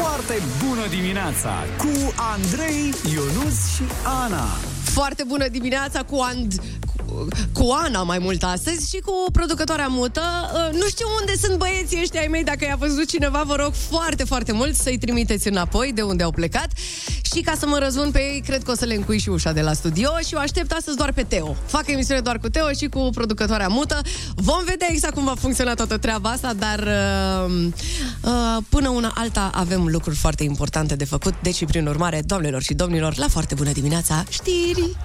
Foarte bună dimineața cu Andrei, Ionus și Ana. Foarte bună dimineața cu And cu Ana mai mult astăzi și cu producătoarea mută. Uh, Nu știu unde sunt băieții ăștia ai mei, dacă i-a văzut cineva, vă rog foarte, foarte mult să-i trimiteți înapoi de unde au plecat. Și ca să mă răzvun pe ei, cred că o să le încui și ușa de la studio și o aștept astăzi doar pe Teo. Fac emisiune doar cu Teo și cu producătoarea mută. Vom vedea exact cum va funcționa toată treaba asta, dar uh, uh, până una alta avem lucruri foarte importante de făcut. Deci, prin urmare, doamnelor și domnilor, la foarte bună dimineața, știri!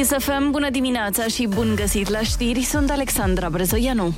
Kiss FM, bună dimineața și bun găsit la știri, sunt Alexandra Brezoianu.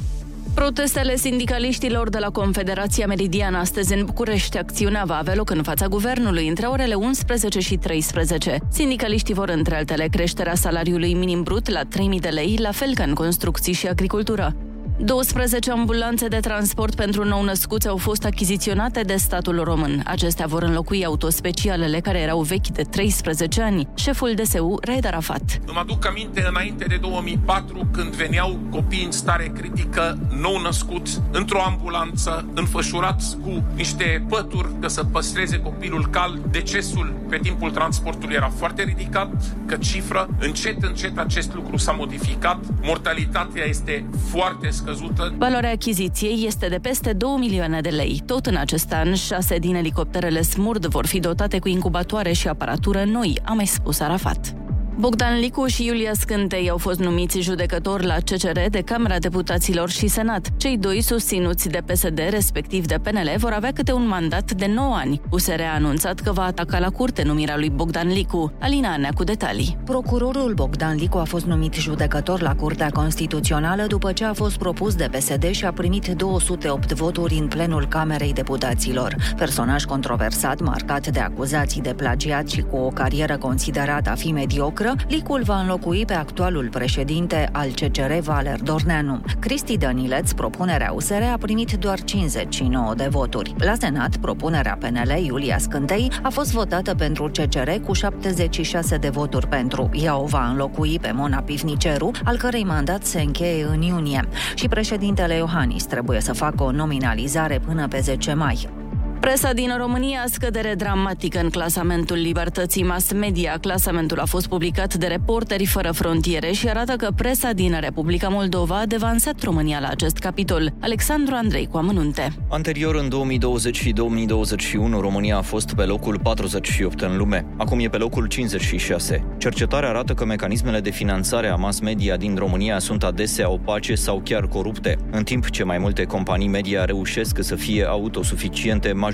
Protestele sindicaliștilor de la Confederația Meridian astăzi în București. Acțiunea va avea loc în fața guvernului între orele 11 și 13. Sindicaliștii vor, între altele, creșterea salariului minim brut la 3.000 de lei, la fel ca în construcții și agricultură. 12 ambulanțe de transport pentru nou-născuți au fost achiziționate de statul român. Acestea vor înlocui autospecialele care erau vechi de 13 ani. Șeful DSU, Raed Arafat. Îmi aduc aminte înainte de 2004 când veneau copii în stare critică, nou născuți, într-o ambulanță, înfășurați cu niște pături ca să păstreze copilul cald. Decesul pe timpul transportului era foarte ridicat, că cifră. Încet, încet acest lucru s-a modificat. Mortalitatea este foarte scăzută. Valoarea achiziției este de peste 2 milioane de lei. Tot în acest an, șase din elicopterele Smurd vor fi dotate cu incubatoare și aparatură noi, a mai spus Arafat. Bogdan Licu și Iulia Scântei au fost numiți judecători la CCR de Camera Deputaților și Senat. Cei doi susținuți de PSD, respectiv de PNL, vor avea câte un mandat de 9 ani. USR a anunțat că va ataca la curte numirea lui Bogdan Licu. Alina Anea cu detalii. Procurorul Bogdan Licu a fost numit judecător la Curtea Constituțională după ce a fost propus de PSD și a primit 208 voturi în plenul Camerei Deputaților. Personaj controversat, marcat de acuzații de plagiat și cu o carieră considerată a fi mediocră, Licul va înlocui pe actualul președinte al CCR, Valer Dorneanu. Cristi Dănileț, propunerea USR, a primit doar 59 de voturi. La Senat, propunerea PNL, Iulia Scântei, a fost votată pentru CCR cu 76 de voturi pentru. Ea o va înlocui pe Mona Pivniceru, al cărei mandat se încheie în iunie. Și președintele Iohannis trebuie să facă o nominalizare până pe 10 mai. Presa din România scădere dramatică în clasamentul libertății mass media. Clasamentul a fost publicat de Reporteri Fără Frontiere și arată că presa din Republica Moldova a devansat România la acest capitol. Alexandru Andrei cu amănunte. Anterior, în 2020 și 2021, România a fost pe locul 48 în lume. Acum e pe locul 56. Cercetarea arată că mecanismele de finanțare a mass media din România sunt adesea opace sau chiar corupte. În timp ce mai multe companii media reușesc să fie autosuficiente, majoritatea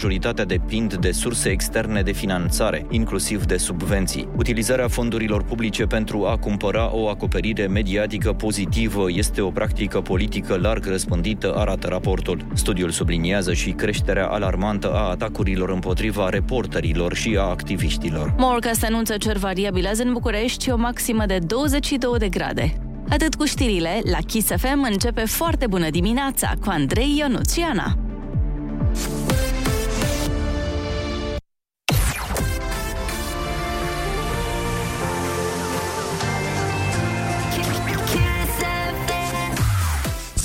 depind de surse externe de finanțare, inclusiv de subvenții. Utilizarea fondurilor publice pentru a cumpăra o acoperire mediatică pozitivă este o practică politică larg răspândită, arată raportul. Studiul subliniază și creșterea alarmantă a atacurilor împotriva reporterilor și a activiștilor. Morca se anunță cer variabil azi în București și o maximă de 22 de grade. Atât cu știrile, la Kiss FM începe foarte bună dimineața cu Andrei Ionuț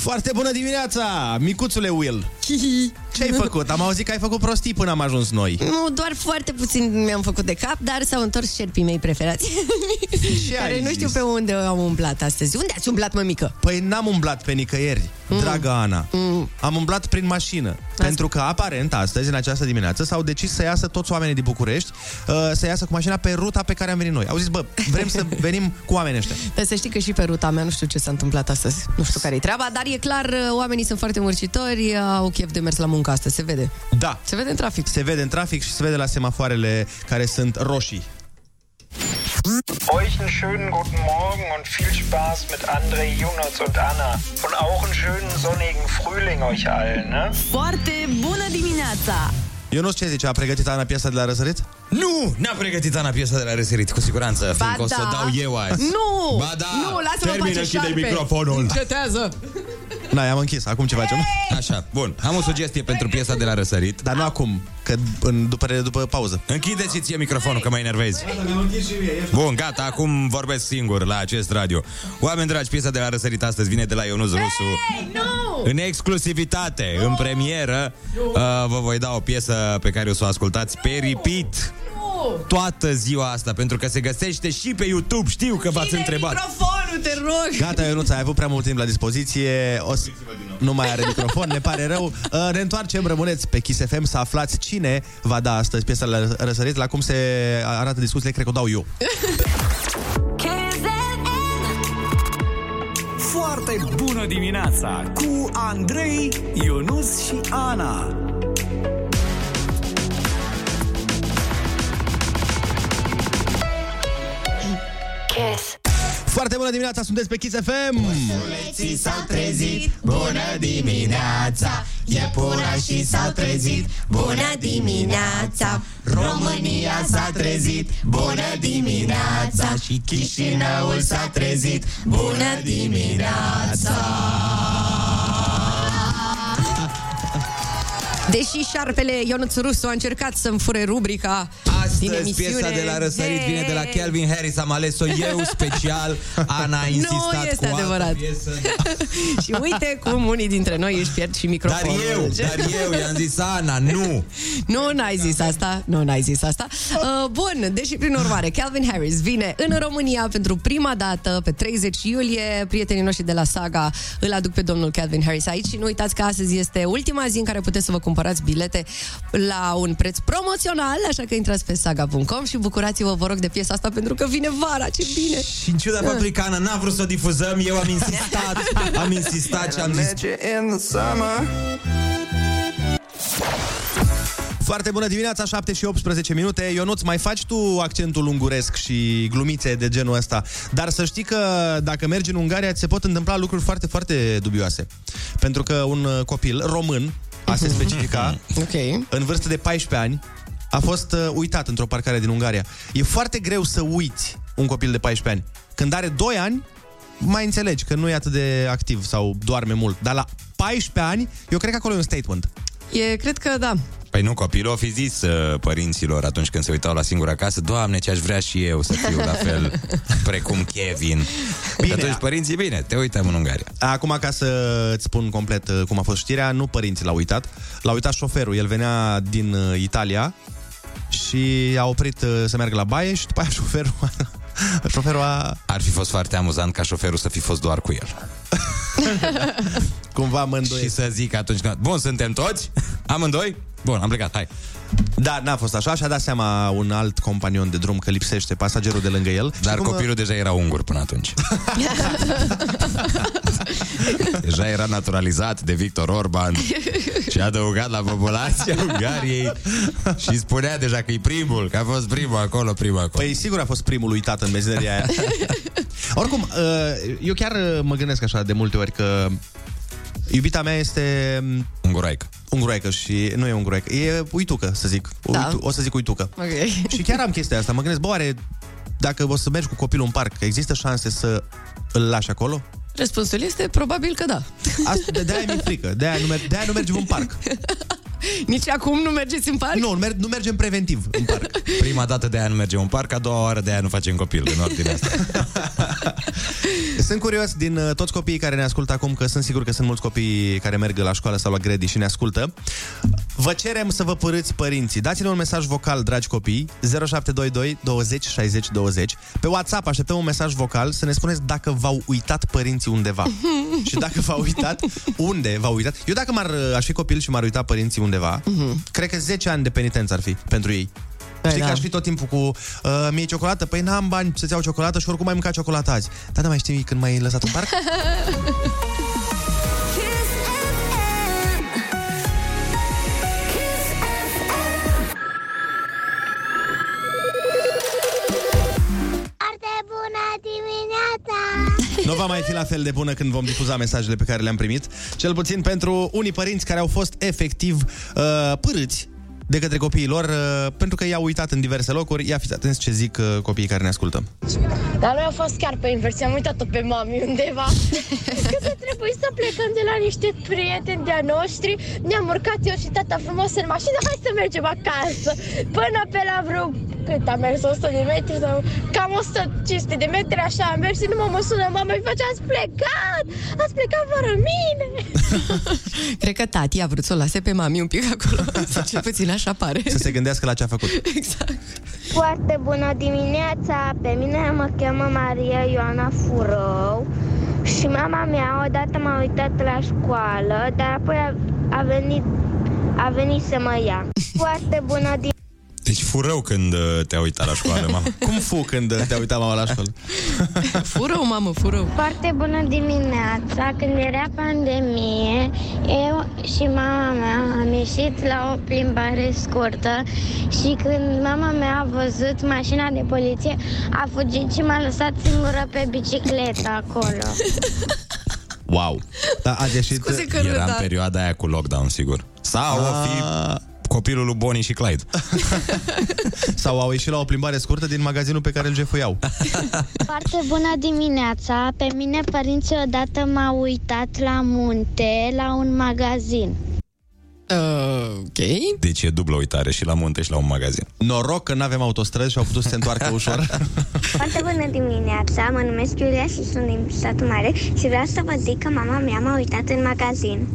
Foarte bună dimineața, micuțule Will. Ce ai făcut? Am auzit că ai făcut prostii până am ajuns noi. Nu, doar foarte puțin mi-am făcut de cap, dar s-au întors șerpii mei preferați. Ce care ai nu știu zis? pe unde am umblat astăzi. Unde ați umblat, mămică? Păi n-am umblat pe nicăieri, mm. dragă Ana. Mm. Am umblat prin mașină. Asta. Pentru că, aparent, astăzi, în această dimineață, s-au decis să iasă toți oamenii din București, uh, să iasă cu mașina pe ruta pe care am venit noi. Au zis, bă, vrem să venim cu oamenii ăștia. Dar să știi că și pe ruta mea nu știu ce s-a întâmplat astăzi. Nu știu care e treaba, dar e clar, uh, oamenii sunt foarte murcitori, au chef de mers la muncă astăzi, se vede. Da. Se vede în trafic. Se vede în trafic și se vede la semafoarele care sunt roșii. Euch einen schönen guten Morgen und viel Spaß mit André, Jonas und Anna. Und auch einen schönen sonnigen Frühling euch allen, ne? Foarte bună dimineața! Eu nu știu ce zice, a pregătit Ana piesa de la răsărit? Nu, n-a pregătit Ana piesa de la răsărit, cu siguranță, Ba fiindcă o să da. dau eu azi. Nu! Ba da, Nu, lasă-mă termină, pace închide șarpe. microfonul. Încetează! Na, am închis. Acum ce facem? Așa, bun. Am o sugestie pentru piesa de la răsărit. Dar nu acum, că în, după, după pauză. Închideți ție microfonul, că mă enervezi. Bun, gata, acum vorbesc singur la acest radio. Oameni dragi, piesa de la răsărit astăzi vine de la Ionuț Rusu. În exclusivitate, în premieră, uh, vă voi da o piesă pe care o să o ascultați pe repeat toată ziua asta, pentru că se găsește și pe YouTube. Știu că v-ați întrebat. microfonul, te rog! Gata, Ionuț, ai avut prea mult timp la dispoziție. O să... Nu mai are microfon, ne pare rău. Uh, Ne întoarcem, rămâneți pe Kiss FM să aflați cine va da astăzi piesa la răsărit. La cum se arată discuțiile, cred că o dau eu. Foarte bună dimineața cu Andrei, Ionus și Ana. Foarte bună dimineața, sunteți pe Kiss FM! Ursuleții s-au trezit, bună dimineața. Iepurașii s-au trezit, bună dimineața. România s-a trezit, bună dimineața. Și Chișinăul s-a trezit, bună dimineața Deși șarpele Ionuț Rusu a încercat să-mi fure rubrica din Astăzi emisiune... piesa de la răsărit Hey! vine de la Calvin Harris Am ales-o eu special Ana a insistat Nu este cu adevărat. altă piesă și uite cum unii dintre noi își pierd și Dar microfonul. eu, dar eu i-am zis Ana, nu Nu, n-ai zis asta. Nu, n-ai zis asta. Uh, bun, deși prin urmare, Calvin Harris vine în România pentru prima dată pe 30 iulie. Prietenii noștri de la Saga îl aduc pe domnul Calvin Harris aici și nu uitați că astăzi este ultima zi în care puteți să vă cumpărați bilete la un preț promoțional, așa că intrați pe saga.com și bucurați-vă, vă rog, de piesa asta pentru că vine vara, ce bine! Și în ciuda faptului că Ana n-a vrut să o difuzăm Eu am insistat, am insistat și am zis Foarte bună dimineața, 7 și 18 minute. Ionuț, mai faci tu accentul unguresc și glumițe de genul ăsta. Dar să știi că dacă mergi în Ungaria, ți se pot întâmpla lucruri foarte, foarte dubioase. Pentru că un uh, copil român, a se specifica, Ok. în vârstă de 14 ani, a fost uh, uitat într-o parcare din Ungaria. E foarte greu să uiți un copil de 14 ani. Când are 2 ani, mai înțelegi că nu e atât de activ sau doarme mult. Dar la 14 ani, eu cred că acolo e un statement. E, cred că da. Păi nu, copilul o fi zis uh, părinților atunci când se uitau la singura acasă Doamne, ce aș vrea și eu să fiu la fel precum Kevin Bine, Bine. atunci părinții, bine, te uităm în Ungaria Acum, ca să îți spun complet uh, cum a fost știrea, nu părinții l-au uitat. L-a uitat șoferul. El venea din uh, Italia și a oprit uh, să meargă la baie și după aia șoferul, șoferul a Ar fi fost foarte amuzant ca șoferul să fi fost doar cu el cumva mândoi. Și să zic atunci când... Bun, suntem toți? Amândoi? Bun, am plecat, hai Da, n-a fost așa. Și-a dat seama un alt companion de drum că lipsește pasagerul de lângă el. Dar și cum, uh, copilul deja era ungur până atunci Deja era naturalizat de Victor Orban Și a adăugat la populația Ungariei Și spunea deja că e primul Că a fost primul acolo, primul acolo Păi sigur a fost primul uitat în mezeria aia. Oricum, uh, eu chiar uh, mă gândesc așa de multe ori că iubita mea este um, Unguroaică unguroaică și nu e unguroaică, e uitucă, să zic. Da. Uitu, o să zic uitucă. Ok. Și chiar am chestia asta. Mă gândesc, bă, oare dacă o să mergi cu copilul în parc, există șanse să îl lași acolo? Răspunsul este probabil că da. Asta, de, de-aia mi-e frică. De-aia nu, mer- de-aia nu mergem în parc. Nici acum nu mergeți în parc? Nu, nu, mer- nu mergem preventiv în parc. Prima dată de aia nu mergem în parc A doua oară de aia nu facem copil În ordinea asta Sunt curios din uh, toți copiii care ne ascultă acum, că sunt sigur că sunt mulți copii care merg la școală sau la gredi și ne ascultă. Vă cerem să vă părâți părinții. Dați-ne un mesaj vocal, dragi copii, 0722 20 60 20. Pe WhatsApp așteptăm un mesaj vocal să ne spuneți dacă v-au uitat părinții undeva. și dacă v-au uitat, unde v-au uitat. Eu dacă m-ar, uh, aș fi copil și m-ar uita părinții undeva, cred că 10 ani de penitență ar fi pentru ei. Păi Știi da. că aș fi tot timpul cu uh, mie ciocolată? Păi n-am bani să-ți iau ciocolată și oricum ai mâncat ciocolată azi. Da, da, mai știi când m-ai lăsat în parc? nu va mai fi la fel de bună când vom difuza mesajele pe care le-am primit. Cel puțin pentru unii părinți care au fost efectiv uh, părâți de către copiii lor, uh, pentru că i-au uitat în diverse locuri. Ia fiți atenți ce zic uh, copiii care ne ascultă. Dar noi am fost chiar pe invers, am uitat-o pe mami undeva. Că să trebuie să plecăm de la niște prieteni de-a noștri. Ne-am urcat eu și tata frumos în mașină, hai să mergem acasă. Până pe la vreo, cât am mers, 100 de metri sau cam 150 de metri, așa am mers și nu mă sună mama și face, ați plecat, ați plecat fără mine. Cred că tati a vrut să o lase pe mami un pic acolo. Sau cel puțin așa pare. Să se gândească la ce a făcut. Exact. Foarte bună dimineața! Pe mine mă cheamă Maria Ioana Furău și mama mea odată m-a uitat la școală, dar apoi a, a venit a venit să mă ia. Foarte bună dimineața! Deci furău când uh, te-a uitat la școală, mama. Cum fu când te-a uitat mama la școală? Furău, mamă, furău. Foarte bună dimineața! Când era pandemie, eu și mama mea am ieșit la o plimbare scurtă și când mama mea a văzut mașina de poliție, a fugit și m-a lăsat singură pe bicicletă acolo. Wow! Da, ați ieșit... Scuze că Era în râd, perioada aia cu lockdown, sigur. Sau o fi A, copilul lui Bonnie și Clyde. Sau au ieșit la o plimbare scurtă din magazinul pe care îl jefuiau. Foarte bună dimineața! Pe mine părinții odată m-au uitat la munte, la un magazin. Uh, ok. Deci e dublă uitare și la munte și la un magazin. Noroc că nu avem autostrăzi și au putut să se întoarcă ușor. Foarte bună dimineața! Mă numesc Iulia și sunt din satul mare și vreau să vă zic că mama mea m-a uitat în magazin.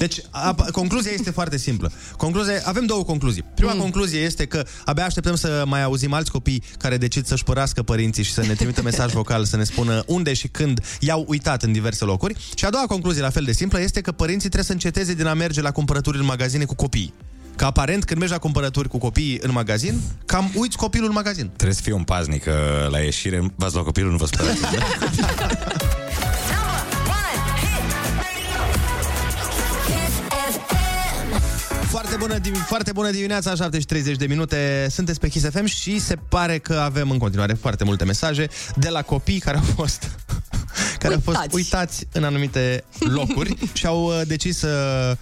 Deci, a, concluzia este foarte simplă. Concluzia, avem două concluzii. Prima mm. concluzie este că abia așteptăm să mai auzim alți copii care decid să-și părască părinții și să ne trimită mesaj vocal să ne spună unde și când i-au uitat în diverse locuri. Și a doua concluzie, la fel de simplă, este că părinții trebuie să înceteze din a merge la cumpărături în magazine cu copii. Că aparent, când mergi la cumpărături cu copiii în magazin, cam uiți copilul în magazin. Trebuie să fii un paznic uh, la ieșire. V-ați luat copilul, nu vă sperați. Foarte bună, dim- foarte bună dimineața, 7 și 30 de minute. Sunteți pe Kiss FM și se pare că avem în continuare foarte multe mesaje de la copii care au fost care au fost Uitați. uitați în anumite locuri și au uh, decis să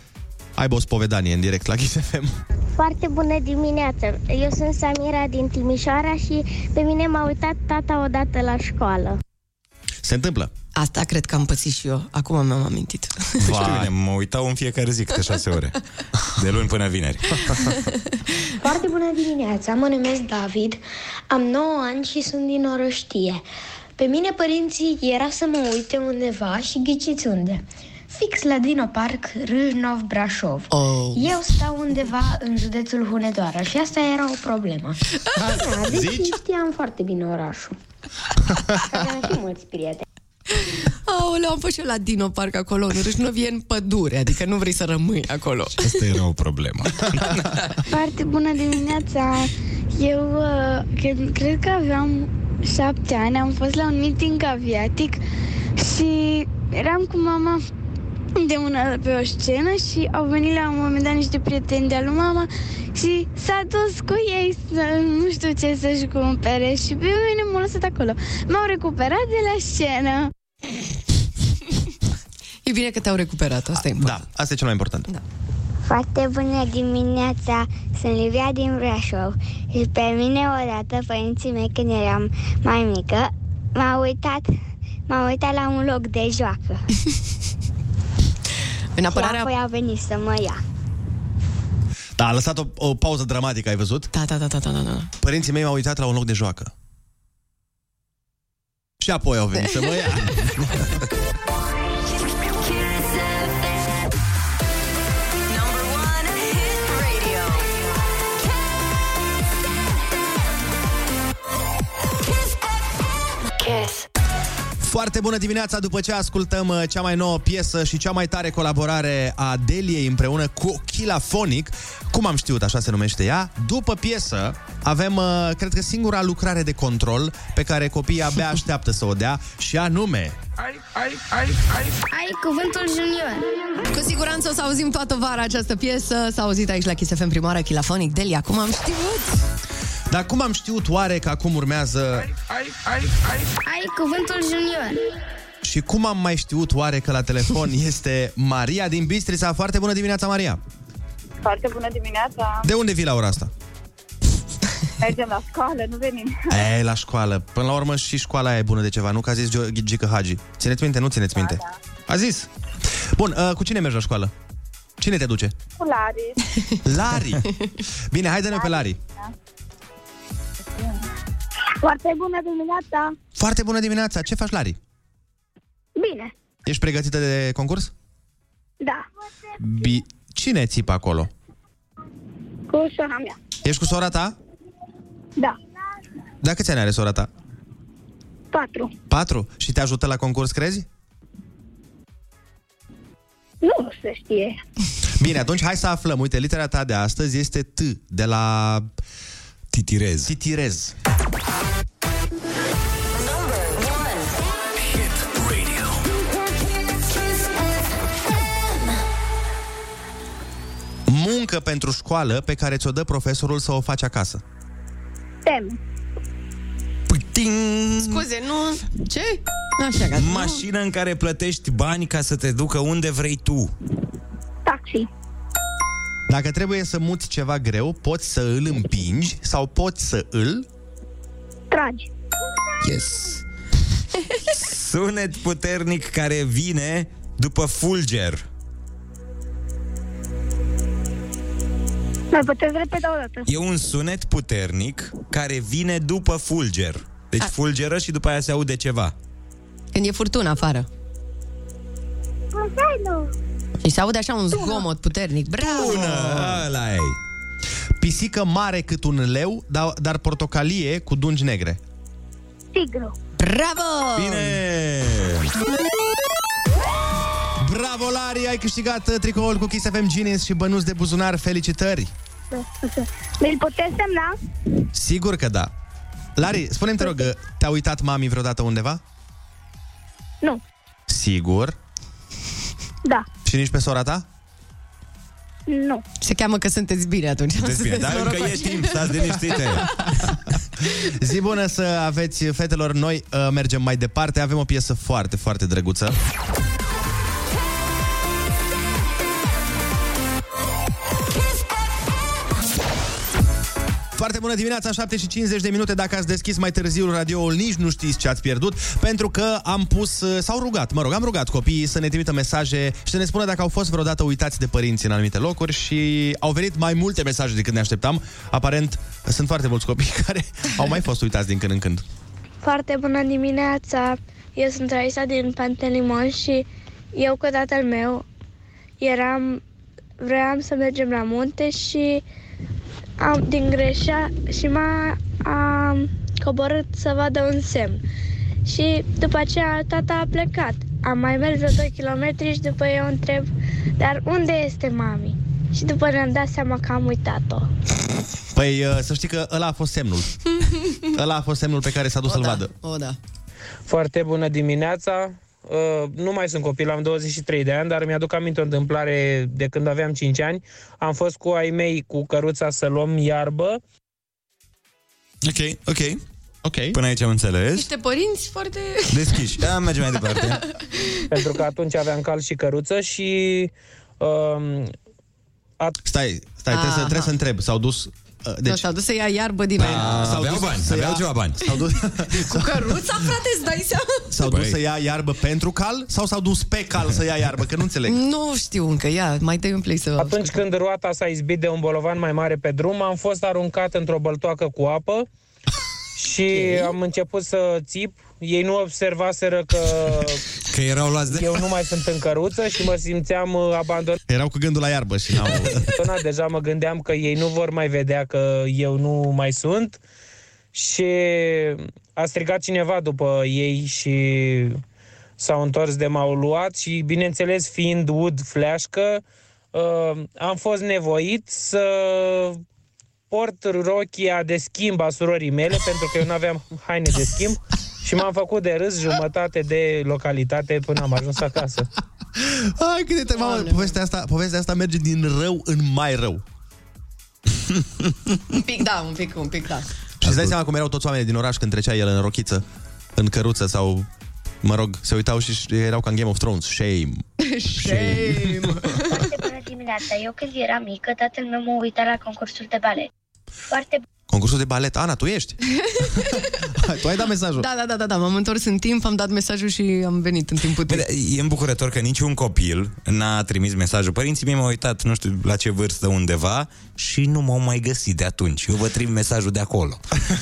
aibă o spovedanie în direct la Kiss FM. Foarte bună dimineața! Eu sunt Samira din Timișoara și pe mine m-a uitat tata odată la școală. Se întâmplă. Asta cred că am pățit și eu. Acum mi-am amintit. Știu bine, mă uitau în fiecare zi câte șase ore. De luni până vineri. Foarte bună dimineața! Mă numesc David, am 9 ani și sunt din Orăștie. Pe mine părinții era să mă uite undeva și ghiciți unde. Fix la Dino Park, Râșnov, Brașov. Oh. Eu stau undeva în județul Hunedoara și asta era o problemă. Da, deci Zici? știam foarte bine orașul. Aveam și mulți prieteni. Aoleu, am fost și eu la Dino Park acolo, în Râșnovie, în pădure, adică nu vrei să rămâi acolo. Asta era o problemă. Foarte bună dimineața! Eu uh, cred, cred că aveam șapte ani, am fost la un meeting aviatic și eram cu mama de mână pe o scenă și au venit la un moment dat niște prieteni de-a lui mama și s-a dus cu ei să nu știu ce să-și cumpere și pe mine m-au lăsat acolo. M-au recuperat de la scenă. E bine că te-au recuperat, asta e important. Da, asta e cel mai important. Da. Foarte bună dimineața, sunt Livia din Brașov și pe mine odată părinții mei când eram mai mică m-au uitat, m-au uitat la un loc de joacă În și apărarea... apoi au venit să mă ia. Da, a lăsat o, o pauză dramatică, ai văzut? Da, da, da, da, da, da, da. Părinții mei m-au uitat la un loc de joacă. Și apoi au venit să mă ia. Foarte bună dimineața după ce ascultăm uh, cea mai nouă piesă și cea mai tare colaborare a Deliei împreună cu Chilafonic, cum am știut, așa se numește ea. După piesă avem, uh, cred că singura lucrare de control pe care copiii abia așteaptă să o dea și anume Ai, ai, ai, ai. Ai cuvântul junior. Cu siguranță o să auzim toată vara această piesă. S-a auzit aici la Kiss FM prima oară, Chilafonic, Delia, cum am știut? Dar cum am știut oare că acum urmează Ai, ai, ai. Ai cuvântul junior. și cum am mai știut oare că la telefon este Maria din Bistrița? Foarte bună dimineața, Maria! Foarte bună dimineața. De unde vii la ora asta? Mergem la școală, nu venim. E, la școală. Până la urmă și școala aia e bună de ceva, nu? Că a zis Gio- Gică Hagi. Țineți minte, nu țineți minte. A zis. Bun, uh, cu cine mergi la școală? Cine te duce? Cu Lari. Lari. Bine, haide-ne pe Lari. Foarte bună dimineața. Foarte bună dimineața. Ce faci, Lari? Bine. Ești pregătită de concurs? Da. Bi- Cine țipă acolo? Cu sora mea. Ești cu sora ta? Da. Da, câți ani are sora ta? Patru. Patru? Și te ajută la concurs, crezi? Nu se știe. Bine, atunci hai să aflăm. Uite, litera ta de astăzi este T, de la... Titirez. Titirez. Muncă pentru școală pe care ți-o dă profesorul să o faci acasă. Tem. Scuze, nu... Ce? Așa, gata. Mașină în care plătești bani ca să te ducă unde vrei tu. Taxi. Dacă trebuie să muți ceva greu, poți să îl împingi sau poți să îl... Tragi. Yes. Sunet puternic care vine după fulger. Mai puteți repeta o dată. E un sunet puternic care vine după fulger. Deci fulgeră și după aia se aude ceva. Când e furtună afară. Și se aude așa un zgomot puternic. Bravo! Bună! Ăla e. Pisică mare cât un leu, dar, dar portocalie cu dungi negre. Tigru. Bravo! Bine! Bravo, Lari! Ai câștigat uh, tricoul cu Kiss FM Genius și bănuți de buzunar. Felicitări! Mi-l puteți semna? Sigur că da. Lari, spune-mi, te rog, uh, te-a uitat mami vreodată undeva? Nu. Sigur. Da. Și nici pe sora ta? Nu. Se cheamă că sunteți bine atunci. Sunteți bine, dar încă e timp, stați liniștite. Zi bună să aveți, fetelor. Noi uh, mergem mai departe. Avem o piesă foarte, foarte drăguță. Foarte bună dimineața, 7 și 50 de minute. Dacă ați deschis mai târziu radioul, nici nu știți ce ați pierdut, pentru că am pus, uh, s-au rugat, mă rog, am rugat copiii să ne trimită mesaje și să ne spună dacă au fost vreodată uitați de părinți în anumite locuri și au venit mai multe mesaje decât ne așteptam. Aparent, sunt foarte mulți copii care au mai fost uitați din când în când. Foarte bună dimineața! Eu sunt Raisa din Pantelimon și eu cu tatăl meu eram, vreau să mergem la munte și am, din greșea și m-a am coborât să vadă un semn. Și după aceea tata a plecat. Am mai mers vreo 2 km și după eu întreb, dar unde este mami? Și după ne-am dat seama că am uitat-o. Păi uh, să știi că ăla a fost semnul. ăla a fost semnul pe care s-a dus să-l vadă. O, da. Foarte bună dimineața! Uh, nu mai sunt copil, am 23 de ani, dar mi-aduc aminte o întâmplare de când aveam 5 ani. Am fost cu ai mei cu căruța să luăm iarbă. Ok, ok. Ok. Până aici am înțeles. Niște părinți foarte... Deschiși. Da, mergem mai departe. pentru că atunci aveam cal și căruță și... Um, at- Stai, stai, trebuie să, trebuie să întreb. S-au dus... Uh, Deci... deci, Nu, s-au dus să ia iarbă din aia. s-au aveau dus bani, să aveau ia- ceva bani. S-au dus, Cu căruța, frate, îți dai seama? s-au dus să ia iarbă pentru cal sau s-au dus pe cal să ia iarbă? Că nu înțeleg. Nu știu încă, ia, mai dai un play să... Atunci când roata s-a izbit de un bolovan mai mare pe drum, am fost aruncat într-o băltoacă cu apă și am început să țip. Ei nu observaseră că Că erau luați de... eu nu mai sunt în căruță și mă simțeam uh, abandonat. Erau cu gândul la iarbă și n-au... Deja mă gândeam că ei nu vor mai vedea că eu nu mai sunt și a strigat cineva după ei și s-au întors de m-au luat și bineînțeles fiind ud fleașcă uh, am fost nevoit să port rochia de schimb a surorii mele pentru că eu nu aveam haine de schimb și m-am făcut de râs jumătate de localitate până am ajuns acasă. Hai, cât de te... Mamă, povestea asta, povestea asta merge din rău în mai rău. Un pic, da, un pic, un pic, da. Și îți dai seama cum erau toți oamenii din oraș când trecea el în rochiță, în căruță sau, mă rog, se uitau și erau ca în Game of Thrones. Shame. Shame. Foarte bună dimineața! dimineața. Eu când eram mică, tatăl meu mă uita la concursul de balet. Foarte Concursul de balet. Ana, tu ești? tu ai dat mesajul. Da, da, da, da, da, m-am întors în timp, am dat mesajul și am venit în timp util. Bine, e îmbucurător că niciun copil n-a trimis mesajul. Părinții mei m-au uitat, nu știu la ce vârstă, undeva și nu m-au mai găsit de atunci. Eu vă trimit mesajul de acolo.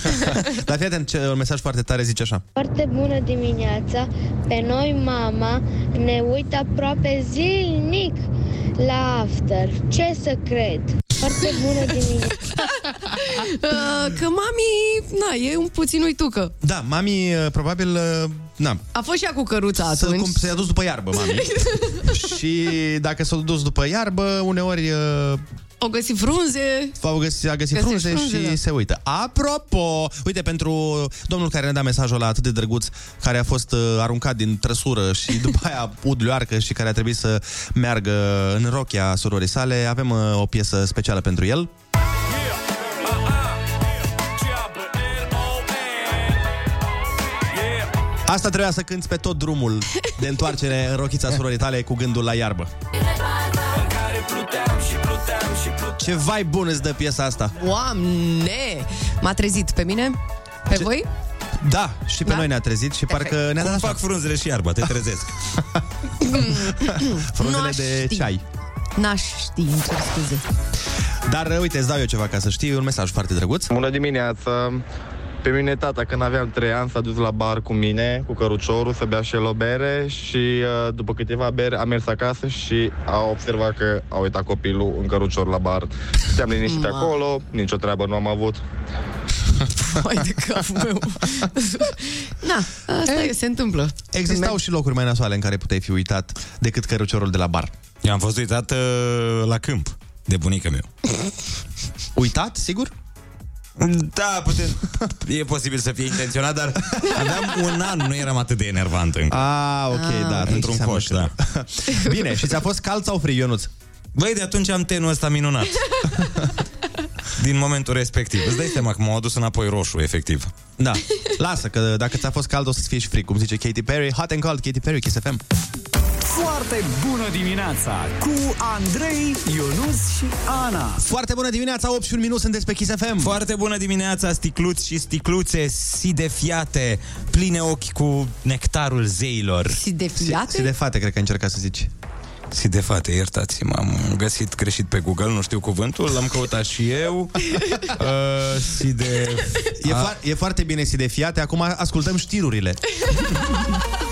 Dar fii atent, ce- un mesaj foarte tare zice așa. Foarte bună dimineața! Pe noi mama ne uită aproape zilnic la after. Ce să cred? Foarte bună dimineața! Uh, că mami, na, e un puțin uitucă. Da, mami, uh, probabil, uh, na, A fost și ea cu căruța să, atunci. cum, să-i dus după iarbă, mami. și dacă s-a dus după iarbă, uneori uh, Au găsit frunze. au găsit, a găsit Găsești frunze, frunze, și da. se uită. Apropo, uite, pentru domnul care ne-a dat mesajul ăla atât de drăguț, care a fost uh, aruncat din trăsură și după aia udlioarcă și care a trebuit să meargă în rochia surorii sale, avem uh, o piesă specială pentru el. Asta trebuia să cânti pe tot drumul de întoarcere în rochița surorii tale cu gândul la iarbă. Ce vai bun îți dă piesa asta! Doamne! M-a trezit pe mine? Pe Ce- voi? Da, și pe Da? noi ne-a trezit și Perfect. parcă ne-a Cum dat fac așa. frunzele și iarba, te trezesc. frunzele N-aș de ști. ceai. N-aș ști, îmi cer scuze. Dar uh, uite, îți dau eu ceva ca să știi, un mesaj foarte drăguț. Bună dimineața! Pe mine tata, când aveam 3 ani, s-a dus la bar cu mine, cu căruciorul, să bea și el o bere și uh, după câteva bere a mers acasă și a observat că a uitat copilul în cărucior la bar. Te-am liniștit Ma. acolo, nicio treabă nu am avut. Mai de capul meu. Na, asta e, se întâmplă. Existau și locuri mai nasoale în care puteai fi uitat decât căruciorul de la bar. Eu am fost uitat uh, la câmp de bunica meu. Uitat, sigur? Da, putem... e posibil să fie intenționat, dar aveam un an, nu eram atât de enervant încă. Ah, ok, da. atunci Într-un înseamnă coș, că da. nu. Bine, și ți-a fost cald sau frig, Ionuț? Băi, de atunci am tenul ăsta minunat. Din momentul respectiv. Îți dai seama că m-au adus înapoi roșu, efectiv. Da. Lasă, că dacă ți-a fost cald o să-ți fie și frig, cum zice Katy Perry. Hot and cold, Katy Perry, Kiss FM. Foarte bună dimineața cu Andrei, Ionus și Ana. Foarte bună dimineața, 8 și un minut, sunteți pe Kiss FM. Foarte bună dimineața, sticluți și sticluțe sidefiate, pline ochi cu nectarul zeilor. Și de Si fiate? de fate, cred că încerca să zici. Sidefate, iertați-mă, am găsit greșit pe Google, nu știu cuvântul, l-am căutat și eu. Uh, side... E, A- fo- e foarte bine si de fiate, acum ascultăm știrurile.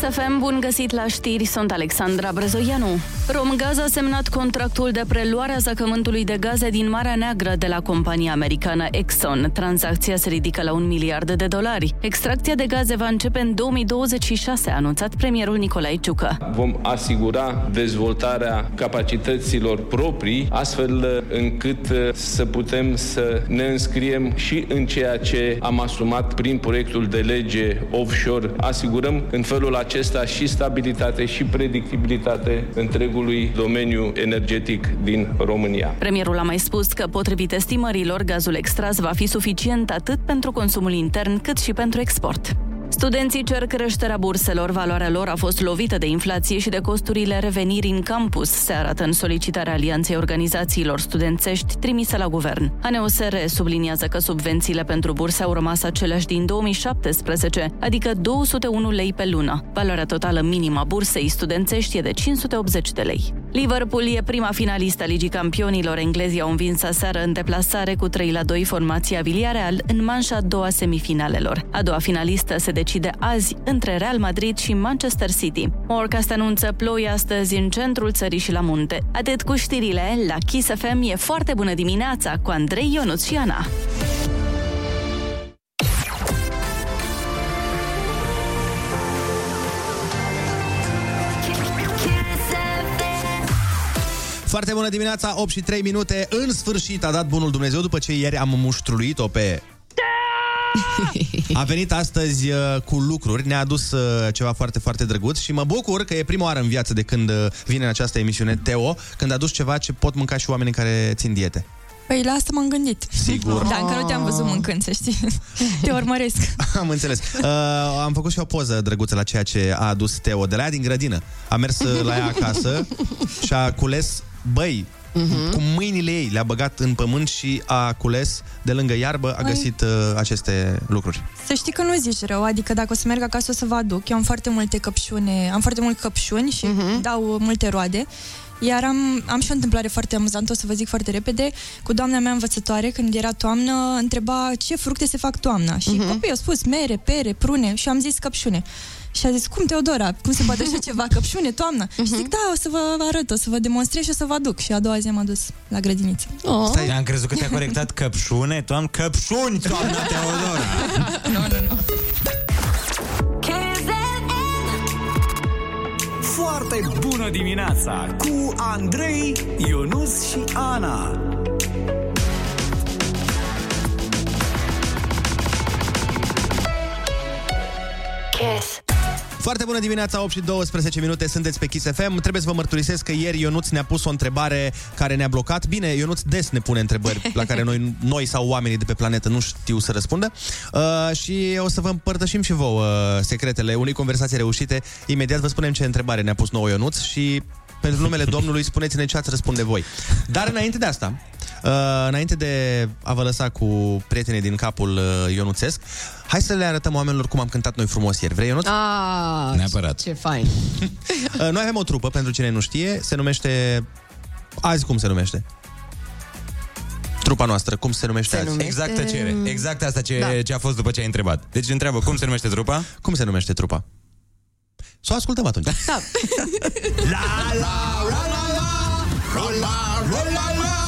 Kiss FM, bun găsit la știri, sunt Alexandra Brezoianu. Romgaz a semnat contractul de preluare a zăcământului de gaze din Marea Neagră de la compania americană Exxon. Tranzacția se ridică la un miliard de dolari. Extracția de gaze va începe în 2026, a anunțat premierul Nicolae Ciucă. Vom asigura dezvoltarea capacităților proprii, astfel încât uh, să putem să ne înscriem și în ceea ce am asumat prin proiectul de lege offshore. Asigurăm în felul acesta și stabilitate și predictibilitate întregului domeniu energetic din România. Premierul a mai spus că, potrivit estimărilor, gazul extras va fi suficient atât pentru consumul intern cât și pentru export. Studenții cer creșterea burselor, valoarea lor a fost lovită de inflație și de costurile revenirii în campus, se arată în solicitarea Alianței Organizațiilor Studențești trimisă la guvern. ANEOSR subliniază că subvențiile pentru burse au rămas aceleași din 2017, adică 201 lei pe lună. Valoarea totală minimă a bursei studențești e de 580 de lei. Liverpool e prima finalistă a Ligii Campionilor. Englezii au învins aseară în deplasare cu 3 la 2 formația Villarreal în manșa a doua semifinalelor. A doua finalistă se decide azi între Real Madrid și Manchester City. Orcast anunță ploi astăzi în centrul țării și la munte. Atât cu știrile, la Kiss FM e foarte bună dimineața cu Andrei Ionuț și Ana. Foarte bună dimineața, 8 și 3 minute. În sfârșit a dat bunul Dumnezeu după ce ieri am muștruit-o pe... A venit astăzi uh, cu lucruri, ne-a adus uh, ceva foarte, foarte drăguț și mă bucur că e prima oară în viață de când uh, vine în această emisiune Teo, când a adus ceva ce pot mânca și oamenii care țin diete. Păi la asta m-am gândit. Sigur. Da, încă nu te-am văzut mâncând, să știi. Te urmăresc. Am înțeles. Uh, am făcut și o poză drăguță la ceea ce a adus Teo de la ea din grădină. A mers uh, la ea acasă și a cules băi, Mhm. cu mâinile ei le-a băgat în pământ și a cules de lângă iarbă, a Băi. găsit uh, aceste lucruri. Să știi că nu zici rău, adică dacă o să merg acasă o să vă aduc. Eu am foarte multe căpșune, am foarte multe căpșuni și Mhm. dau multe roade. Iar am, am și o întâmplare foarte amuzantă, o să vă zic foarte repede. Cu doamna mea învățătoare, când era toamnă, întreba ce fructe se fac toamna. Și Mhm. copiii au spus mere, pere, prune și am zis căpșune. Și a zis, cum Teodora, cum se poate așa ceva, căpșune, toamna? Și Mhm. zic, da, o să vă arăt, o să vă demonstrez și o să vă aduc. Și a doua zi am adus la grădiniță. Oh. Stai, am crezut că te-a corectat căpșune, tu am căpșuni, toamna Teodora. nu, nu, nu. Foarte bună dimineața cu Andrei, Ionus și Ana. Kiss. Foarte bună dimineața, 8 și 12 minute, sunteți pe Kiss FM. Trebuie să vă mărturisesc că ieri Ionuț ne-a pus o întrebare care ne-a blocat. Bine, Ionuț des ne pune întrebări la care noi, noi sau oamenii de pe planetă nu știu să răspundă. Uh, și o să vă împărtășim și vouă uh, secretele unei conversații reușite. Imediat vă spunem ce întrebare ne-a pus nouă Ionuț și pentru numele Domnului spuneți-ne ce ați răspunde voi. Dar înainte de asta, uh, înainte de a vă lăsa cu prietenii din capul uh, Ionuțesc, hai să le arătăm oamenilor cum am cântat noi frumos ieri. Vrei, Ionuț? Ah, Neapărat. Ce fain. Uh, Noi avem o trupă, pentru cine nu știe, se numește... Azi cum se numește? Trupa noastră, cum se numește Se azi? numește- Exact tăcere. Exact asta ce, Da. ce a fost după ce ai întrebat. Deci întreabă, cum se numește trupa? Cum se numește trupa? Să o ascultăm atunci. Da. La la la la la Rola, rola, la Ga, ga, rola, la La, la,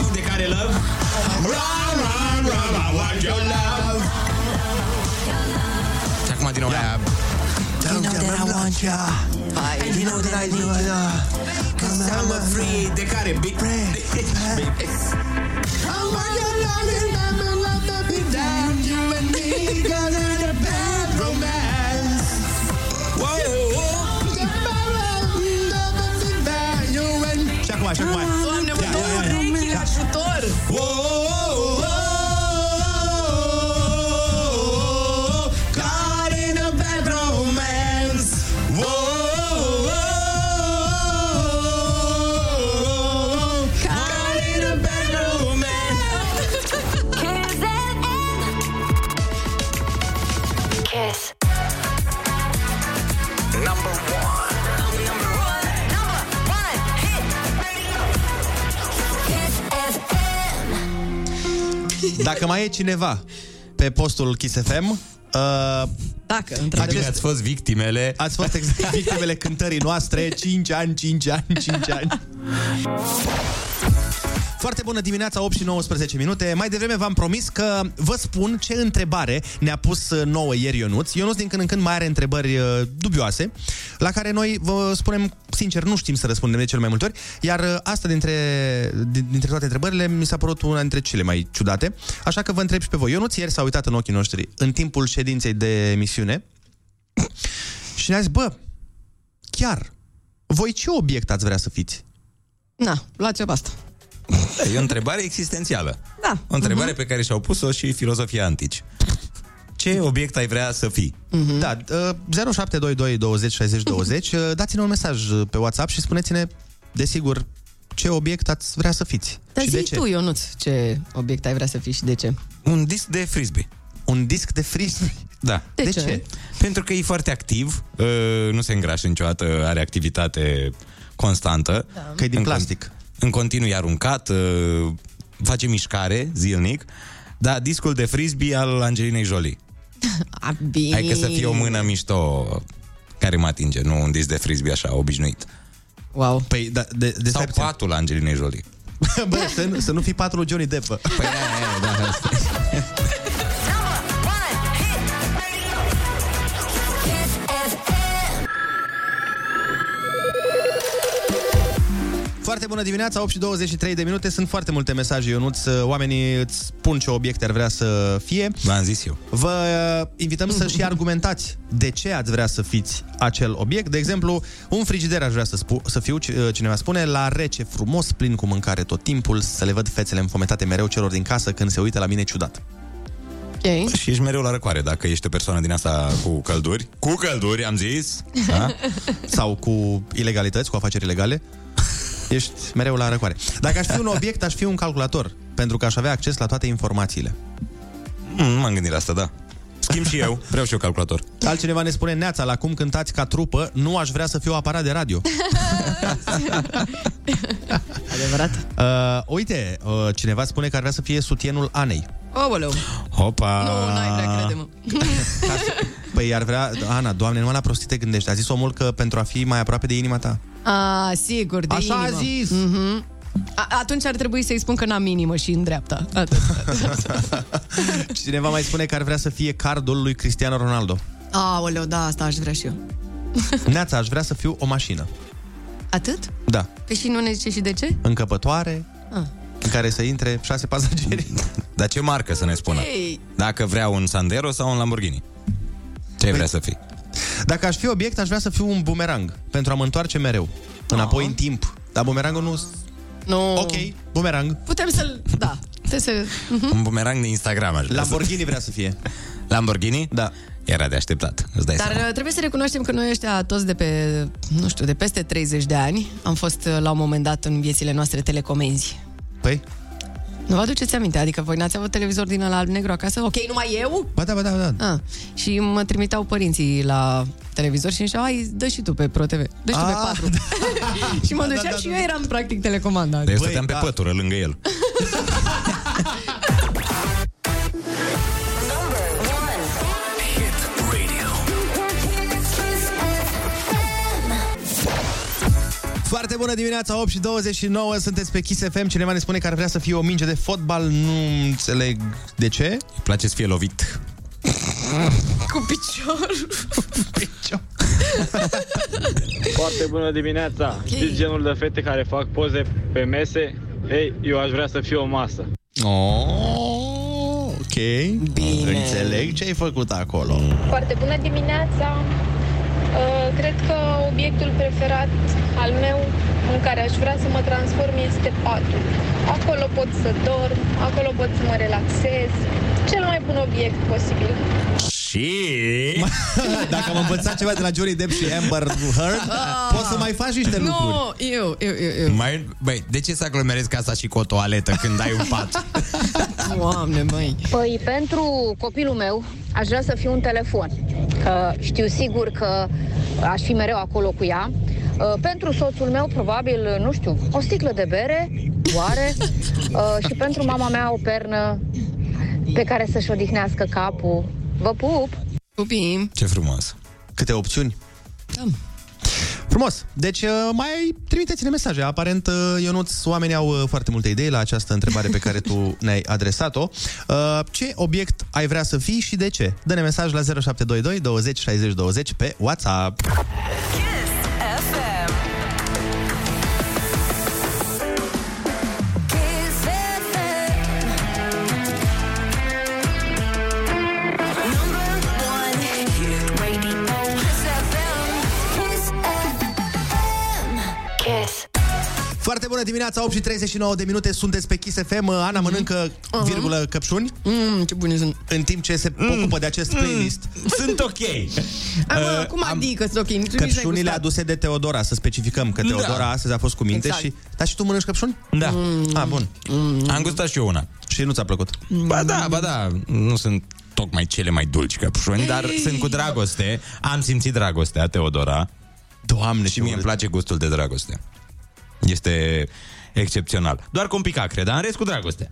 De love? Run, run, run, I want your love. Și acum din nou aia... You know that I want ya. And you know that I need ya. Cause I'm afraid. De care? Big I want your love and never love to be down. You and me gonna the bad romance. Whoa, Și acum, și acum. Dacă mai e cineva pe postul Kiss FM, uh, Dacă, Acest... Ați fost victimele. Ați fost exact victimele cântării noastre 5 ani, 5 ani, 5 ani Foarte bună dimineața, 8 și 19 minute. Mai devreme v-am promis că vă spun ce întrebare ne-a pus uh, nouă ieri Ionuț. Ionuț din când în când mai are întrebări uh, dubioase, la care noi vă spunem sincer, nu știm să răspundem de cel mai multe ori, iar uh, asta dintre, din- dintre toate întrebările mi s-a părut una dintre cele mai ciudate. Așa că vă întreb și pe voi. Ionuț ieri s-a uitat în ochii noștri în timpul ședinței de emisiune și ne-a zis, bă, chiar, voi ce obiect ați vrea să fiți? Na, luați-o pe asta. E o întrebare existențială. Da. O întrebare pe care și-au pus-o și filozofia antici. Ce obiect ai vrea să fii? Mhm. Da, uh, 0722 20 60 20, uh, dați-ne un mesaj uh, pe WhatsApp și spuneți-ne, desigur, ce obiect ați vrea să fiți. Dar și zi de ce? tu, Ionuț, ce obiect ai vrea să fii și de ce? Un disc de frisbee. Un disc de frisbee? Da. De De ce? ce? Pentru că e foarte activ, uh, nu se îngrașă niciodată, are activitate constantă. Da. Că e din În con- plastic. În continuu e aruncat, uh, face mișcare zilnic, dar discul de frisbee al Angelinei Jolie. A, bine. Hai că să fie o mână mișto care mă atinge, nu un disc de frisbee așa, obișnuit. Wow. Păi, da, de, de Sau patul Angelinei Jolie. Bă, să, nu- să nu fii patrul Johnny Depp. bă. Păi aia, aia, da, Foarte bună dimineața, 8 și 23 de minute. Sunt foarte multe mesaje, Ionuț. Oamenii îți spun ce obiecte ar vrea să fie. V-am zis eu. Vă uh, invităm să și argumentați de ce ați vrea să fiți acel obiect. De exemplu, un frigider aș vrea să, spu- să fiu, ci- uh, cineva spune, la rece, frumos, plin cu mâncare tot timpul, să le văd fețele înfometate mereu celor din casă când se uită la mine ciudat. Ok. Și ești mereu la răcoare dacă ești o persoană din asta cu călduri. Cu călduri, am zis. Da? Sau cu ilegalități, cu afaceri ilegale. Ești mereu la răcoare. Dacă aș fi un obiect, aș fi un calculator, pentru că aș avea acces la toate informațiile. Mm, nu m-am gândit la asta, da. Schimb și eu. Vreau și eu calculator. Altcineva ne spune, Neața, la cum cântați ca trupă, nu aș vrea să fiu aparat de radio. Adevărat. Uh, uite, uh, cineva spune că ar vrea să fie sutienul Anei. Aoleu. Hopa! Nu, n-ai vrea, crede-mă. Păi ar vrea... Ana, doamne, numai la prostii te gândești. A zis omul că pentru a fi mai aproape de inima ta. A, sigur, de Așa a inimă. zis. Mhm. A, atunci ar trebui să-i spun că n-am inimă și în dreapta. Atât. Cineva mai spune că ar vrea să fie cardul lui Cristiano Ronaldo. Aoleu, da, asta aș vrea și eu. Neața, aș vrea să fiu o mașină. Atât? Da. Păi și nu ne zice și de ce? Încăpătoare, Ah. În care să intre șase pasageri. Dar ce marcă să ne spună? Ei. Dacă vrea un Sandero sau un Lamborghini? Ce vrea să fii? Dacă aș fi obiect, aș vrea să fiu un bumerang, pentru a mă întoarce mereu, înapoi în timp. Dar bumerangul nu... Nu. Ok, bumerang. Putem să-l... Da. Trebuie să... Mhm. Un bumerang de Instagram aș vrea Lamborghini vrea să fie. Lamborghini? Da. Era de așteptat, îți dai Dar seama. uh, trebuie să recunoaștem că noi ăștia toți de pe, nu știu, de peste 30 de ani am fost uh, la un moment dat în viețile noastre telecomenzi. Păi? Nu vă aduceți aminte? Adică voi n-ați avut televizor din ăla alb-negru acasă? Ok, numai eu? Ba da, ba da, ba da. Ah, și mă trimiteau părinții la televizor și îmi ziceau, hai, dă și tu pe Pro TV, dă și tu pe Ah, 4. și mă duceam și eu eram practic telecomanda. Dar eu stăteam pe pătură lângă el. Foarte bună dimineața, 8 și 29, sunteți pe Kiss FM. Cineva ne spune că ar vrea să fie o minge de fotbal, nu înțeleg de ce. Îi place să fie lovit. Cu piciorul. Foarte bună dimineața! Știți genul de fete care fac poze pe mese? Ei, eu aș vrea să fiu o masă. Oh, ok. Bine. Înțeleg ce ai făcut acolo. Foarte bună dimineața! Uh, Cred că obiectul preferat al meu în care aș vrea să mă transform este patul. Acolo pot să dorm, acolo pot să mă relaxez. Cel mai bun obiect posibil. Și... Dacă am învățat ceva de la Johnny Depp și Amber Heard, poți să mai faci niște lucruri. Nu, eu, eu, eu, eu. Mai, băi, de ce să aglomerezi casa și cu o toaletă când ai un pat? Doamne, măi. Păi pentru copilul meu aș vrea să fiu un telefon, că știu sigur că aș fi mereu acolo cu ea. Uh, Pentru soțul meu, probabil, nu știu, o sticlă de bere, oare, Uh, și pentru mama mea o pernă pe care să-și odihnească capul. Vă pup! Pupim! Ce frumos! Câte opțiuni. Da. Frumos. Deci uh, mai trimiteți-ne mesaje. Aparent, uh, Ionuț, oamenii au uh, foarte multe idei la această întrebare pe care tu ne-ai adresat-o. Uh, Ce obiect ai vrea să fii și de ce? Dă-ne mesaj la 0722 20 60 20 pe WhatsApp. Foarte bună dimineața, 8 și 39 de minute, sunteți pe Kiss FM. Ana mănâncă, virgulă, căpșuni. Mm, ce bune sunt. În timp ce se ocupă de acest playlist. Sunt ok. Am, Uh, cum adică, sunt ok? Nici nu mi-ai Căpșunile gustat. aduse de Teodora, să specificăm că Da. Teodora astăzi a fost cu minte Exact. și... Dar și tu mănânci căpșuni? Da. Mm. Ah, bun. Am gustat și eu una. Și nu ți-a plăcut? Ba da, ba da, nu sunt tocmai cele mai dulci căpșuni, dar sunt cu dragoste. Am simțit dragostea, Teodora. Doamne, și mie îmi place gustul de dragoste. Este excepțional. Doar cu un pic acre, dar în rest cu dragoste.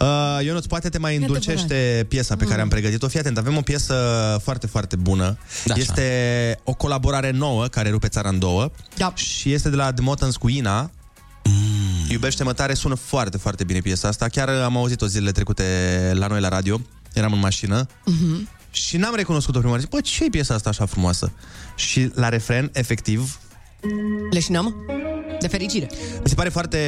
Uh, Ionuț, poate te mai îndulcește piesa pe care am pregătit-o. Fii atent, avem o piesă foarte, foarte bună. Da, așa. este o colaborare nouă care rupe țara în două. Da. Și este de la The Motans cu Ina. Iubește-mă tare sună foarte, foarte bine piesa asta. Chiar am auzit-o zilele trecute la noi la radio. Eram în mașină Mhm. și n-am recunoscut-o prima oară. Zic, Bă, ce e piesa asta așa frumoasă? Și la refren, efectiv, Leșinăm? De fericire. mi se pare foarte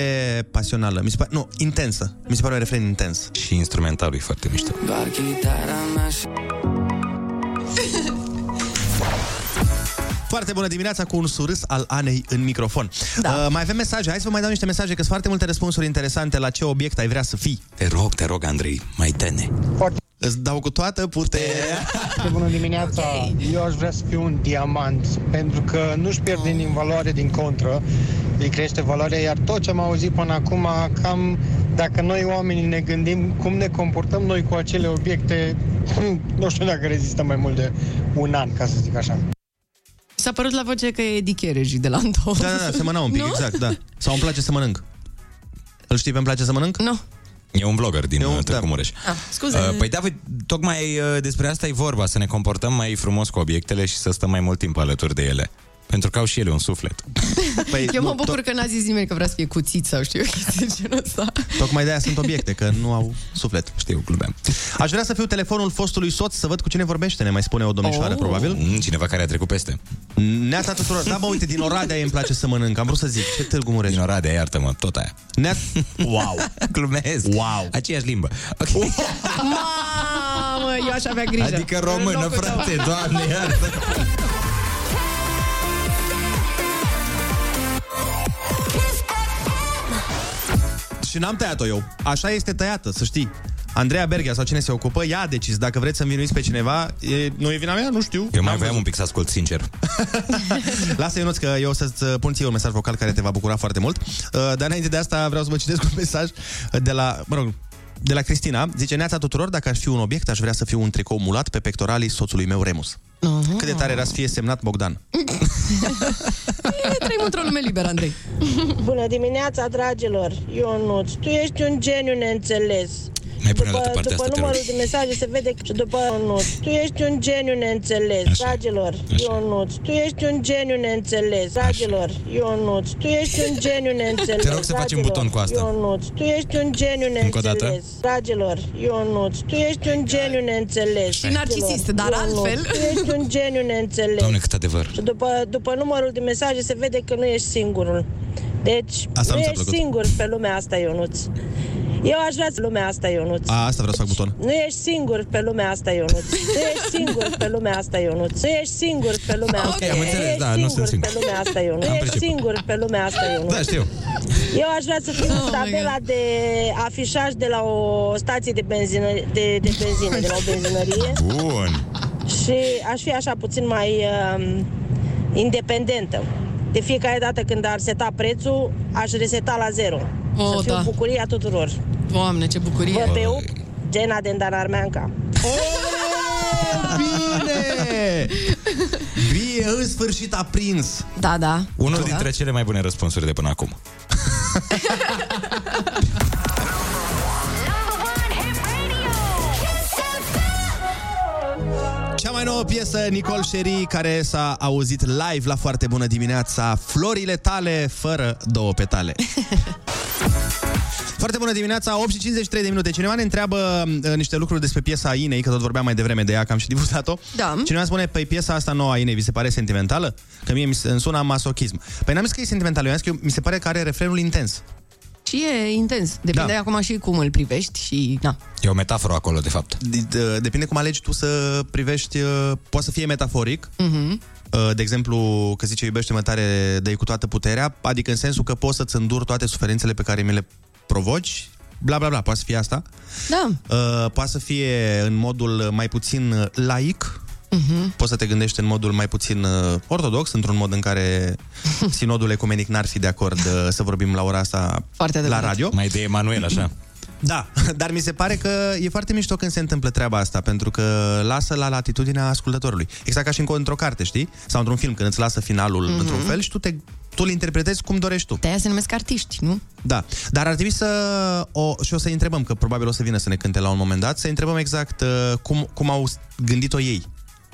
pasională. Mi se pare, nu, intensă. Mi se pare un refren intens. Și instrumentalul e foarte mișto. Doar chitara mea și Foarte bună dimineața cu un surâs al Anei în microfon. Da. Uh, mai avem mesaje. Hai să vă mai dau niște mesaje, că sunt foarte multe răspunsuri interesante la ce obiect ai vrea să fii. Te rog, te rog, Andrei, mai tene. Îți dau cu toată puterea. Bună dimineața! Eu aș vrea să fiu un diamant, pentru că nu-și pierde din valoare din contră, îi crește valoarea, iar tot ce am auzit până acum, cam dacă noi oamenii ne gândim cum ne comportăm noi cu acele obiecte, nu știu dacă rezistă mai mult de un an, ca să zic așa. S-a părut la voce că e Eddie Chereji de la Anton. Da, da, da, semăna un pic, Nu? exact, da. Sau îmi place să mănânc. Îl știi pe îmi place să mănânc? Nu. E un vlogger din un- uh, Târgu Mureș. Ah, scuze. Uh, Păi da, păi, tocmai uh, despre asta e vorba, să ne comportăm mai frumos cu obiectele și să stăm mai mult timp alături de ele. Pentru că au și ele un suflet. Păi, Eu mă bucur că n-a zis nimeni că vrea să fie cuțit sau știu eu chestii de genul ăsta. Tocmai de-aia sunt obiecte, că nu au suflet. Știu, glumeam. Aș vrea să fiu telefonul fostului soț, să văd cu cine vorbește, ne mai spune o domnișoară, Oh. probabil. Mm, cineva care a trecut peste. Neața tuturor. Da, bă, uite, din Oradea îmi place să mănânc. Am vrut să zic. Ce Târgu Mureș? Din Oradea, iartă-mă, tot aia. Neat... Wow! Glumesc. Wow! Aceeași limbă. Okay. Mamă, eu aș avea grijă. Adică În română, locul tău. frate, doamne, iartă. Și n-am tăiat-o eu. Așa este tăiată, să știi. Andreea Berghia sau cine se ocupă, ea a decis. Dacă vreți să învinuiți pe cineva, e, nu e vina mea? Nu știu. Eu mai voiam un pic să ascult, sincer. Lasă, Ionuț, că eu o să-ți pun ție un mesaj vocal care te va bucura foarte mult. Uh, Dar înainte de asta vreau să vă citesc un mesaj de la, mă rog, de la Cristina. Zice, Neața tuturor, dacă aș fi un obiect, aș vrea să fiu un tricou mulat pe pectoralii soțului meu Remus. Uh-huh. Cât de tare era să fie semnat Bogdan. E, Trăim într-o lume liberă, Andrei. Bună dimineața, dragilor! Ionuț, tu ești un geniu neînțeles. Mai pune la După, altă parte după asta, te rog. numărul de mesaje se vede că și după Ionuț, tu ești un geniu neînțeles. Dragilor, Ionuț, tu ești un geniu neînțeles. Dragilor, Ionuț, tu ești un geniu neînțeles. Te rog să facem Dragilor, buton cu asta. Ionuț, tu ești un geniu Încă o dată? neînțeles. Dragilor, Ionuț, tu ești un geniu neînțeles. Și narcisist, dar Ionuț, altfel. Tu ești un geniu neînțeles. Doamne, cât adevăr. Și după, după numărul de mesaje se vede că nu ești singurul. Deci, Asta nu nu ți-a ești plăcut. singur pe lumea asta, Ionuț. Eu aș vrea lumea asta, Ionuț. A, asta vreau să fac buton. Nu ești singur pe lumea asta, Ionuț. Nu ești singur pe lumea asta, Ionuț. Nu ești singur pe lumea asta. am înțeles, ești da, nu sunt singur. pe lumea asta, Ionuț. Nu Am ești priceput. singur pe lumea asta, Ionuț. Da, știu. Eu aș vrea să fiu Oh în my tabela de afișaj de la o stație de benzină, de, de benzină, de la o benzinărie Bun. și aș fi așa puțin mai um, independentă. De fiecare dată când ar seta prețul, aș reseta la zero. Oh, să fiu da. bucuria tuturor. Doamne, ce bucurie. Vă pe up, Gena din Danarmeanca. Bine! Bine, în sfârșit a prins. Da, da. Unul da. dintre cele mai bune răspunsuri de până acum. mai nouă piesă, Nicole Sherry, care s-a auzit live la foarte bună dimineața. Florile tale fără două petale. Foarte bună dimineața, 8 și 53 de minute. Cineva ne întreabă uh, niște lucruri despre piesa Inei, că tot vorbeam mai devreme de ea, că am și difuzat-o. Da. Cineva spune, păi piesa asta nouă a Inei, vi se pare sentimentală? Că mie mi se- îmi sună a masochism. Păi n-am zis că e sentimentală, eu am zis că mi se pare că are refrenul intens. Și e intens. Depinde Da. acum și cum îl privești și... Na. E o metaforă acolo, de fapt. De- Depinde cum alegi tu să privești, uh, poate să fie metaforic, Mhm. Uh, de exemplu, că zice iubește-mă tare, dă cu toată puterea, adică în sensul că poți să-ți înduri toate suferințele pe care mi le provoci, bla bla bla, poate să fie asta. Da. Uh, poate să fie în modul mai puțin uh, laic, Mhm. poți să te gândești în modul mai puțin uh, ortodox, într-un mod în care sinodul ecumenic n-ar fi de acord uh, să vorbim la ora asta Foarte la adevărat. radio. Mai de Emanuel, așa. Da, dar mi se pare că e foarte mișto când se întâmplă treaba asta, pentru că lasă la latitudinea ascultătorului. Exact ca și în- într-o carte, știi? Sau într-un film, când îți lasă finalul Mhm. mm-hmm. într-un fel și tu, te, tu îl interpretezi cum dorești tu. De-aia se numesc artiști, nu? Da, dar ar trebui să o, și o să întrebăm, că probabil o să vină să ne cânte la un moment dat, să întrebăm exact uh, cum, cum au gândit-o ei.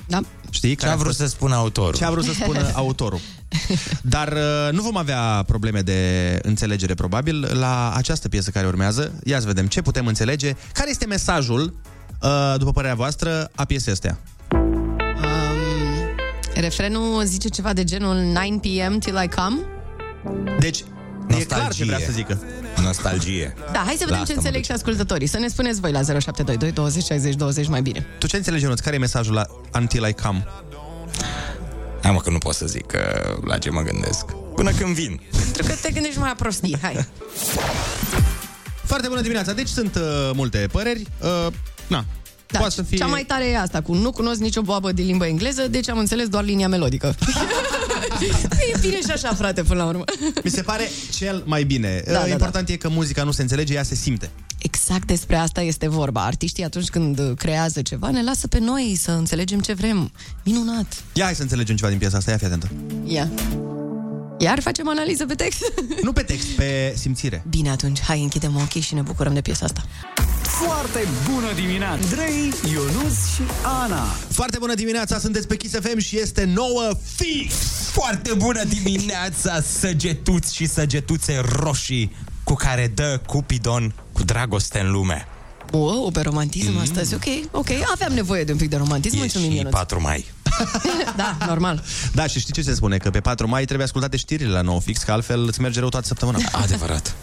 Da. Știi? Ce a vrut să spună autorul? Ce a vrut să spună autorul. Dar uh, nu vom avea probleme de înțelegere, probabil, la această piesă care urmează. Ia să vedem ce putem înțelege. Care este mesajul, uh, după părerea voastră, a piesei astea? Refrenul zice ceva de genul 9 p.m. till I come? Deci, e clar ce vrea să zică. Nostalgie. Da, hai să vedem ce înțeleg și ascultătorii. Să ne spuneți voi la 0722 20 60 20 mai bine. Tu ce înțelegi, Ionuț? Care e mesajul la Until I Come? Hai mă că nu pot să zic că la ce mă gândesc. Până când vin. Pentru că te gândești mai la prostii. Hai. Foarte bună dimineața. Deci sunt uh, multe păreri. Uh, na, Da, poate să fie... Cea mai tare e asta, cu nu cunosc nicio boabă din limba engleză, deci am înțeles doar linia melodică. e bine și așa, frate, până la urmă. Mi se pare cel mai bine. Da, Da, da, da. Important e că muzica nu se înțelege, ea se simte. Exact despre asta este vorba. Artiștii atunci când creează ceva ne lasă pe noi să înțelegem ce vrem. Minunat! Ia hai să înțelegem ceva din piesa asta, ia fi atentă. Ia. Iar facem analiză pe text? Nu pe text, pe simțire. Bine, atunci, hai, închidem ochii și ne bucurăm de piesa asta. Foarte bună dimineața! Andrei, Ionus și Ana. Foarte bună dimineața, sunteți pe Kiss FM și este nouă fix! Foarte bună dimineața, săgetuți și săgetuțe roșii cu care dă Cupidon cu dragoste în lume. Wow, pe romantism mm. astăzi, ok, ok. Aveam nevoie de un pic de romantism, E mulțumim, și Ionuț. 4 mai. Da, normal. Da, și știi ce se spune? Că pe 4 mai trebuie ascultate știrile la nou fix, că altfel îți merge rău toată săptămâna. Adevărat.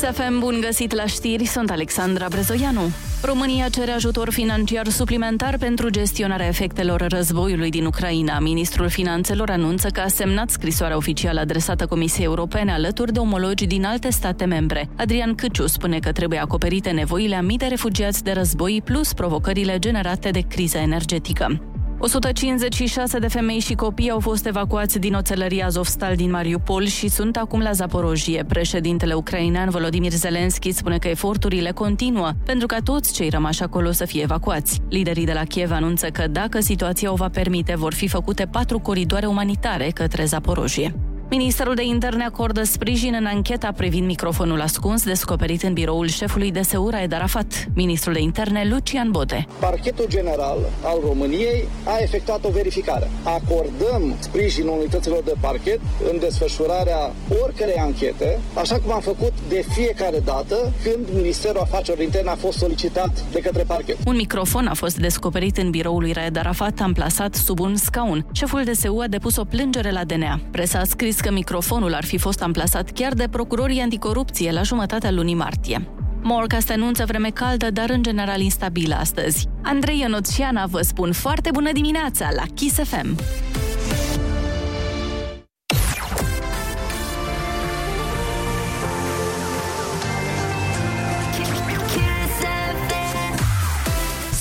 Kiss FM, bun găsit la știri, sunt Alexandra Brezoianu. România cere ajutor financiar suplimentar pentru gestionarea efectelor războiului din Ucraina. Ministrul Finanțelor anunță că a semnat scrisoarea oficială adresată Comisiei Europene alături de omologi din alte state membre. Adrian Câciu spune că trebuie acoperite nevoile a mii de refugiați de război plus provocările generate de criza energetică. 156 de femei și copii au fost evacuați din oțelăria Azovstal din Mariupol și sunt acum la Zaporojie. Președintele ucrainean Volodymyr Zelensky spune că eforturile continuă pentru ca toți cei rămași acolo să fie evacuați. Liderii de la Kiev anunță că dacă situația o va permite, vor fi făcute patru coridoare umanitare către Zaporojie. Ministerul de Interne acordă sprijin în ancheta privind microfonul ascuns descoperit în biroul șefului de Seura Ed Arafat. Ministrul de Interne Lucian Bote. Parchetul General al României a efectuat o verificare. Acordăm sprijinul unităților de parchet în desfășurarea oricărei anchete, așa cum am făcut de fiecare dată când Ministerul Afacerilor Interne a fost solicitat de către parchet. Un microfon a fost descoperit în biroul lui Raed Arafat, amplasat sub un scaun. Șeful DSU a depus o plângere la DNA. Presa a scris că microfonul ar fi fost amplasat chiar de procurorii anticorupție la jumătatea lunii martie. Morcast anunță vreme caldă, dar în general instabilă astăzi. Andrei Ionuțiana vă spun foarte bună dimineața la Kiss FM.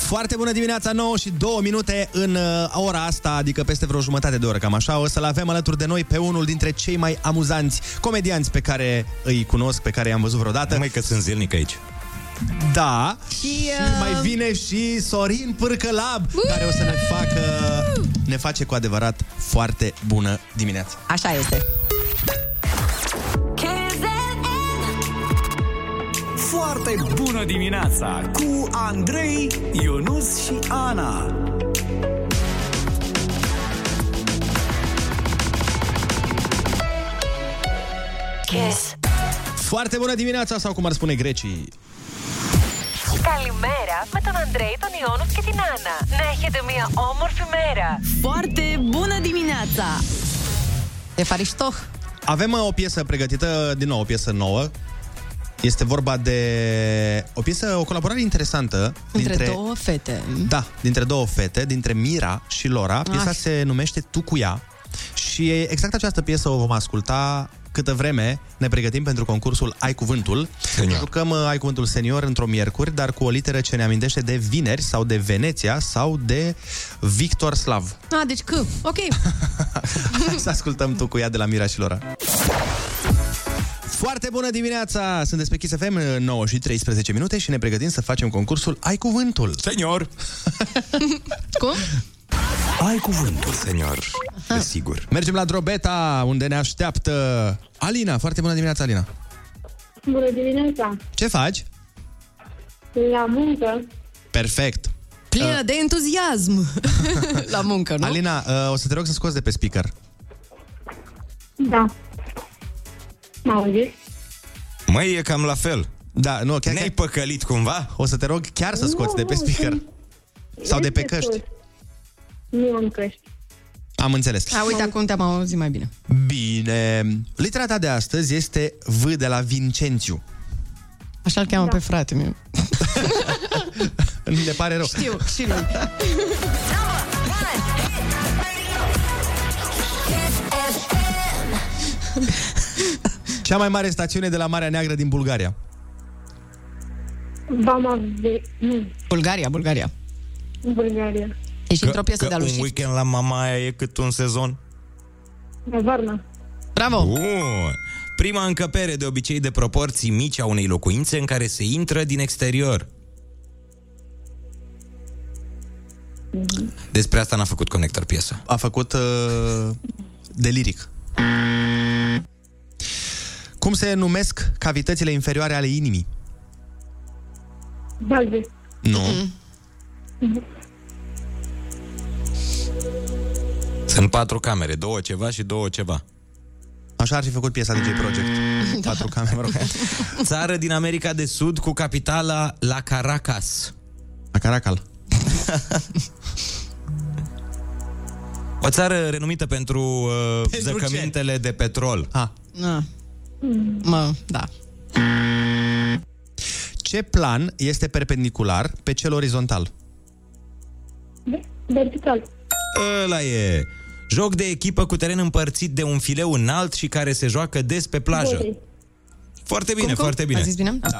Foarte bună dimineața, 9 și 2 minute în uh, ora asta, adică peste vreo jumătate de oră, cam așa. O să-l avem alături de noi pe unul dintre cei mai amuzanți comedianți pe care îi cunosc, pe care i-am văzut vreodată. Numai că sunt zilnic aici. Da. Și, Și uh, mai vine și Sorin Pârcălab, care o să ne facă, ne face cu adevărat foarte bună dimineața. Așa este. Foarte bună dimineața cu Andrei, Ionus și Ana. Kiss. Foarte bună dimineața, sau cum ar spune grecii. Καλημέρα με τον Αντρέη, τον Ιόνους και την Άννα. Να έχετε μια όμορφη μέρα. Foarte bună dimineața! De Fariștoh. Avem uh, o piesă pregătită, din nou, o piesă nouă. este vorba de o piesă, o colaborare interesantă Între dintre două fete. Da, dintre două fete, dintre Mira și Lora. Piesa Ah. se numește Tu cu ea. Și exact această piesă o vom asculta câtă vreme ne pregătim pentru concursul Ai Cuvântul. Senior. Jucăm uh, Ai Cuvântul Senior într-o miercuri, dar cu o literă ce ne amintește de Vineri sau de Veneția sau de Victor Slav. Ah, deci C. Ok. Să ascultăm Tu cu ea de la Mira și Lora. Foarte bună dimineața! Sunteți pe Kiss FM, 9 și 13 minute și ne pregătim să facem concursul Ai Cuvântul. Senior! Cum? Ai cuvântul. Senior, desigur. Mergem la Drobeta, unde ne așteaptă Alina. Foarte bună dimineața, Alina. Bună dimineața! Ce faci? La muncă. Perfect. Plină de entuziasm la muncă, nu? Alina, uh, o să te rog să scoți de pe speaker. Da. M auziți? Măi, e cam la fel. Da, nu, chiar Ne-ai păcălit cumva? O să te rog chiar să scoți de pe Nu, speaker. sunt- Sau de pe Este căști. tot. Nu am căști. Am înțeles. A, uite, acum te-am auzit mai bine. Bine. Litera ta de astăzi este V de la Vincențiu. Așa-l cheamă da. pe frate meu. Ne pare rău. Știu, și lui. Cea mai mare stațiune de la Marea Neagră din Bulgaria. Vama de... Nu, Bulgaria, Bulgaria. Bulgaria. Ești într-o piesă că de-a lui un Shift. weekend la Mamaia e cât un sezon. La Varna. Bravo! Bun. Prima încăpere de obicei de proporții mici a unei locuințe în care se intră din exterior. Despre asta n-a făcut conector piesă. A făcut uh, de liric. Cum se numesc cavitățile inferioare ale inimii? Balbe. Nu. Sunt patru camere, două ceva și două ceva. Așa ar fi făcut piesa DJ Project. Patru camere, mă rog. Țară din America de Sud cu capitala La Caracas. La Caracal. O țară renumită pentru, uh, Pentru zăcămintele de petrol. Ah. Na. Mă, da. Ce plan este perpendicular pe cel orizontal? Vertical. Ăla e. Joc de echipă cu teren împărțit de un fileu înalt și care se joacă des pe plajă. Volei. Foarte bine, Cum, cum? foarte bine. A zis bine? Da.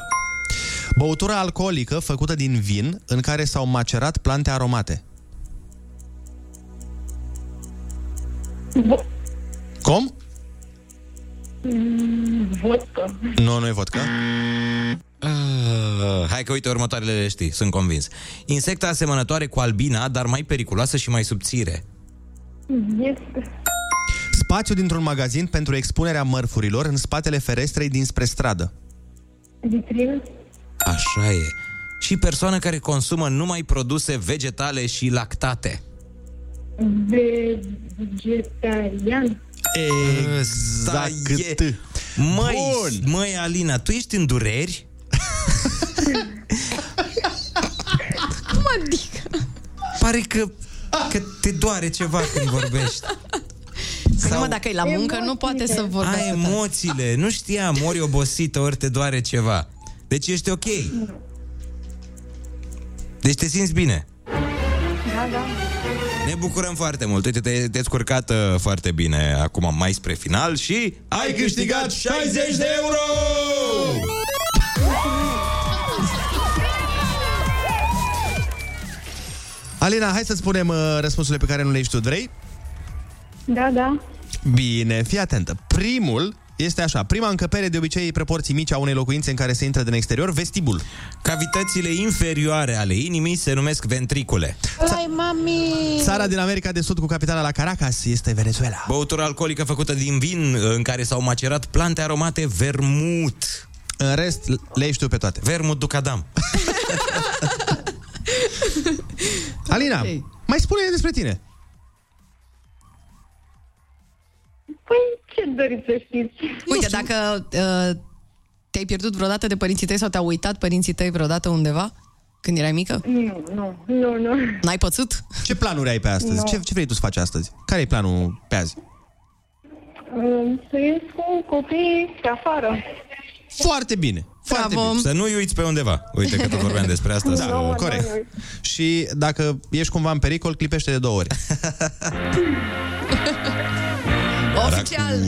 Băutură alcoolică făcută din vin în care s-au macerat plante aromate. Vo- Cum? Mm, Vodka. Nu, nu e vodka. Uh, hai că uite următoarele le știi, sunt convins. Insecta asemănătoare cu albina, dar mai periculoasă și mai subțire. Este. Spațiu dintr-un magazin pentru expunerea mărfurilor în spatele ferestrei dinspre stradă. Vitrină. Așa e. Și persoană care consumă numai produse vegetale și lactate. Vegetarian. Exact. Măi, măi, Alina, tu ești în dureri? Cum adică? Pare că, că te doare ceva când vorbești. Sau... Mă, dacă e la muncă, nu poate să A, vorbească. emoțiile. Nu știam, ori obosită, ori te doare ceva. Deci ești ok. Deci te simți bine. Da, da. Ne bucurăm foarte mult. Uite, te- te-ai scurcat uh, foarte bine acum mai spre final și ai câștigat 60 de euro! Alina, hai să spunem uh, răspunsurile pe care nu le ești tu, vrei? Da, da. Bine, fii atentă. Primul este așa. Prima încăpere de obicei proporții mici a unei locuințe în care se intră din exterior, vestibul. Cavitățile inferioare ale inimii se numesc ventricule. Hai, mami! Țara din America de Sud cu capitala la Caracas este Venezuela. Băutură alcoolică făcută din vin în care s-au macerat plante aromate vermut. În rest, le ești tu pe toate. Vermut ducadam. Alina, mai spune despre tine. Păi, ce doriți să știți? Uite, dacă uh, te-ai pierdut vreodată de părinții tăi sau te-au uitat părinții tăi vreodată undeva când erai mică? Nu, nu, nu, nu. N-ai pățit? Ce planuri ai pe astăzi? Nu. Ce, ce vrei tu să faci astăzi? Care e planul pe azi? Um, Să ies cu copiii pe afară. Foarte bine. Foarte Bravo. bine. Să nu-i uiți pe undeva. Uite că tot vorbeam despre asta. Da, să... corect. Și dacă ești cumva în pericol, clipește de două ori. Oficial!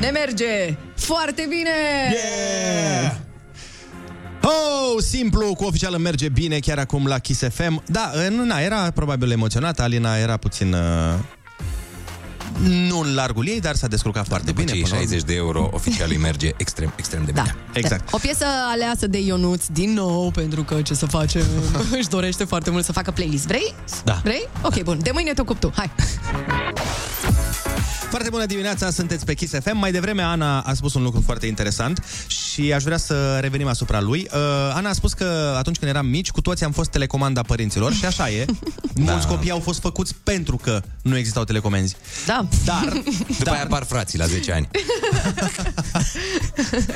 Ne merge! Foarte bine! Yeah! Oh, simplu, cu oficial îmi merge bine chiar acum la Kiss FM. Da, nu, na, era probabil emoționată, Alina era puțin uh, nu în largul ei, dar s-a descurcat foarte După bine. cei până la 60 de euro, oficial îi merge extrem, extrem de bine. Exact. O piesă aleasă de Ionuț din nou, pentru că ce să facem, își dorește foarte mult să facă playlist. Vrei? Da. Vrei? Ok, bun. De mâine te ocup tu. Hai. Foarte bună dimineața, sunteți pe Kiss FM. Mai devreme Ana a spus un lucru foarte interesant și aș vrea să revenim asupra lui. Uh, Ana a spus că atunci când eram mici, cu toții am fost telecomanda părinților și așa e. Mulți copii au fost făcuți pentru că nu existau telecomenzi. Da. Dar, După aia apar frații la 10 ani.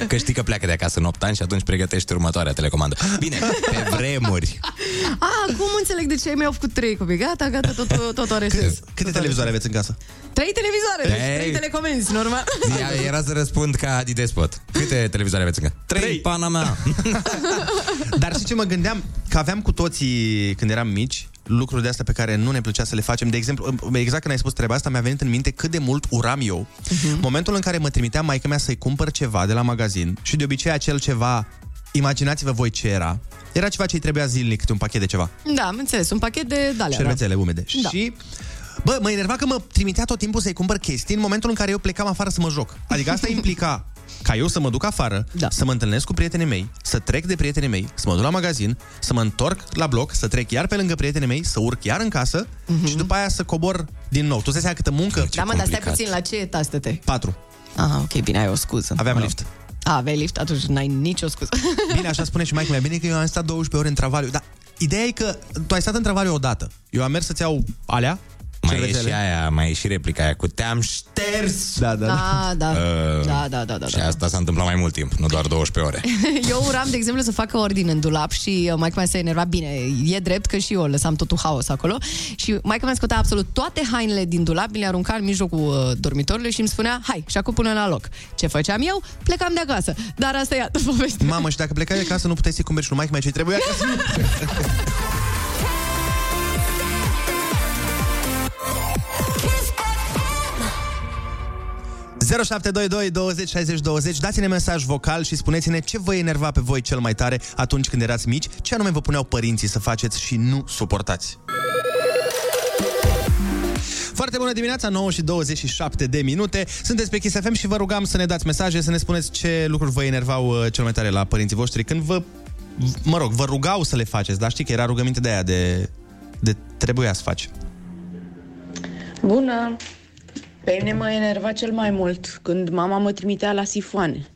Că știi că pleacă de acasă în 8 ani și atunci pregătești următoarea telecomandă. Bine, pe vremuri. A, acum înțeleg de ce ai mei au făcut trei copii. Gata, gata, tot, tot, tot arestez. Câte televizoare aveți în casă? Trei televizoare, deci Ei. trei telecomenzi, normal. Ea- Era să răspund ca Adi Despot. Câte televizoare aveți încă? Trei, pana mea. Dar știi ce mă gândeam? Că aveam cu toții, când eram mici, lucruri de astea pe care nu ne plăcea să le facem. De exemplu, exact când ai spus treaba asta, mi-a venit în minte cât de mult uram eu. Uh-huh. Momentul în care mă trimitea maica mea să-i cumpăr ceva de la magazin și de obicei acel ceva, imaginați-vă voi ce era, era ceva ce îi trebuia zilnic, câte un pachet de ceva. Da, am înțeles, un pachet de dalea. Șervețele umede. Da. Și Bă, mă enerva că mă trimitea tot timpul să-i cumpăr chestii în momentul în care eu plecam afară să mă joc. Adică asta implica ca eu să mă duc afară, da. să mă întâlnesc cu prietenii mei, să trec de prietenii mei, să mă duc la magazin, să mă întorc la bloc, să trec iar pe lângă prietenii mei, să urc iar în casă uh-huh. și după aia să cobor din nou. Tu îți dai seama câtă muncă? Da, mă, dar stai puțin, la ce tastă-te? Patru. Aha, ok, bine, ai o scuză. Aveam Mă rog. lift. A, aveai lift, atunci n-ai nicio scuză. Bine, așa spune și mai mea. Bine că eu am stat 12 ore în travaliu. Dar ideea e că tu ai stat în travaliu odată. Eu am mers să-ți iau alea, Mai e cervețele. și aia, mai e și replica aia cu te-am șters. Da, da, Da, da. Uh, Da, da, da, da, Și da. asta s-a întâmplat mai mult timp, nu doar 12 ore. Eu uram, de exemplu, să facă ordine în dulap și uh, maica mea se enerva bine. E drept că și eu lăsam totul haos acolo și maica mea scotea absolut toate hainele din dulap, mi le arunca în mijlocul uh, dormitorului și îmi spunea, hai, și acum pune la loc. Ce făceam eu? Plecam de acasă. Dar asta e altă poveste. Mamă, și dacă plecați de casă, nu puteai să-i cumperi și lui maică mea ce trebuia ca 0722 20 60 20 Dați-ne mesaj vocal și spuneți-ne ce vă enerva pe voi cel mai tare atunci când erați mici, ce anume vă puneau părinții să faceți și nu suportați. Foarte bună dimineața, 9 și 27 de minute. Sunteți pe Kiss FM și vă rugam să ne dați mesaje, să ne spuneți ce lucruri vă enervau uh, cel mai tare la părinții voștri când vă, mă rog, vă rugau să le faceți, dar știi că era rugăminte de aia de, de trebuia să faci. Bună! Pe mine mă enerva cel mai mult când mama mă trimitea la sifoane.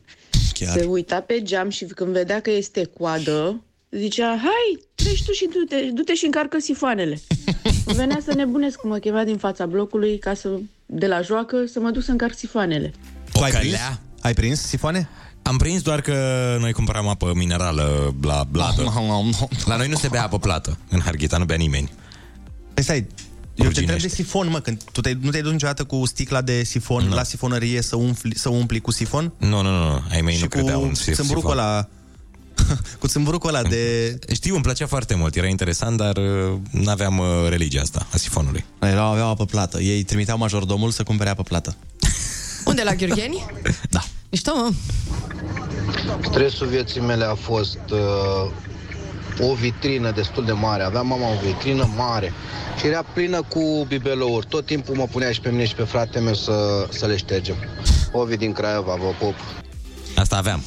Chiar. Se uita pe geam și când vedea că este coadă, zicea, hai, treci tu și du-te, du-te și încarcă sifoanele. Venea să nebunesc cum mă chema din fața blocului ca să, de la joacă, să mă duc să încarc sifoanele. O ai prins? călea? Ai prins sifoane? Am prins doar că noi cumpăram apă minerală la bladă. La noi nu se bea apă plată. În Harghita nu bea nimeni. Păi stai, eu te întreb de sifon, mă, când tu te, nu te-ai dus niciodată cu sticla de sifon no. la sifonărie să, umfli, să umpli cu sifon? Nu, nu, nu, ai mei și nu credeau în cu sif- țâmburucul sifon. ăla cu țâmburucul ăla de... Știu, îmi plăcea foarte mult, era interesant, dar nu aveam uh, religia asta a sifonului. Erau, aveau apă plată. Ei trimiteau majordomul să cumpere apă plată. Unde, la Gheorgheni? Da. Mișto, mă. Stresul vieții mele a fost uh, o vitrină destul de mare. Avea mama o vitrină mare și era plină cu bibelouri. Tot timpul mă punea și pe mine și pe fratele meu să, să le ștergem. Ovi din Craiova, vă pup. Asta aveam.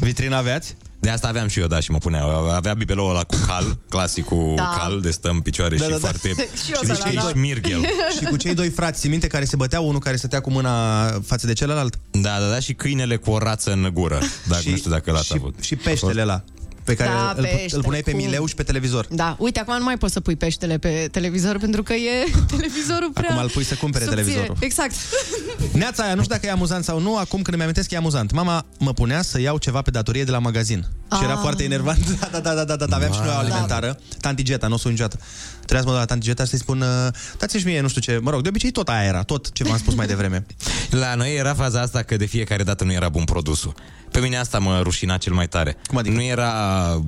Vitrina aveați? De asta aveam și eu, da, și mă punea. Avea bibeloul ăla cu cal, clasicul Da. cal, de stă în picioare Da, și da, da. foarte... Și eu și să zice, la- ești mirghel. și cu cei doi frați, ții minte, care se băteau, unul care stătea cu mâna față de celălalt? Da, da, da, și câinele cu o rață în gură. Dacă Și- nu știu dacă l-ați și- avut. Și peștele ăla, pe care Da, îl, pește, îl puneai pe cum? mileu și pe televizor. Da, uite, acum nu mai poți să pui peștele pe televizor pentru că e televizorul prea Acum îl pui să cumpere subțire. televizorul. Exact. Neața aia, nu știu dacă e amuzant sau nu, acum când îmi amintesc e amuzant. Mama mă punea să iau ceva pe datorie de la magazin. Și era Ah. foarte enervant. Da, da, da, da, da, da. aveam și noi o alimentară. Tanti Geta, nu o să uit niciodată. Trebuia să mă duc la Tanti Geta și să-i spun, uh, dați-mi și mie, nu știu ce, mă rog, de obicei tot aia era, tot ce v-am spus mai devreme. La noi era faza asta că de fiecare dată nu era bun produsul. Pe mine asta mă rușina cel mai tare. Cum adică? Nu era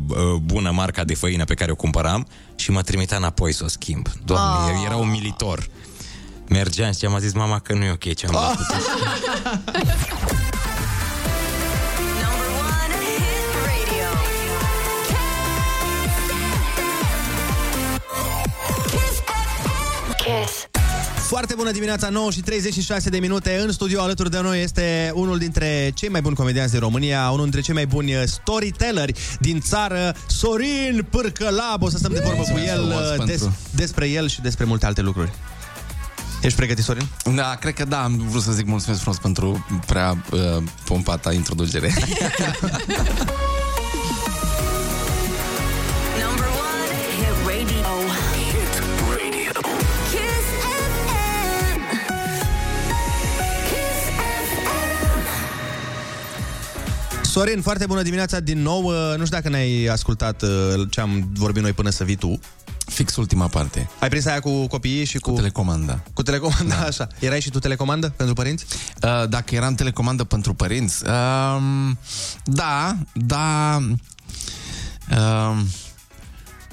uh, bună marca de făină pe care o cumpăram și mă trimitea înapoi să o schimb. Doamne, Ah. era umilitor. Mergeam și am zis mama că nu e ok ce am luat. Kiss. Foarte bună dimineața, 9 și 36 de minute. În studio alături de noi este unul dintre cei mai buni comedianți din România, unul dintre cei mai buni uh, storytelleri din țară, Sorin Pârcălab. O să stăm de vorbă cu el frumos uh, des, pentru- despre el și despre multe alte lucruri. Ești pregătit, Sorin? Da, cred că da, am vrut să zic mulțumesc frumos pentru prea uh, pompata introducere. Sorin, foarte bună dimineața din nou. Uh, Nu știu dacă ne-ai ascultat uh, ce am vorbit noi până să vii tu. Fix ultima parte. Ai prins aia cu copiii și cu... Cu telecomanda. Cu telecomanda, da. așa. Erai și tu telecomandă pentru părinți? Uh, dacă eram telecomandă pentru părinți, uh, da, da, uh,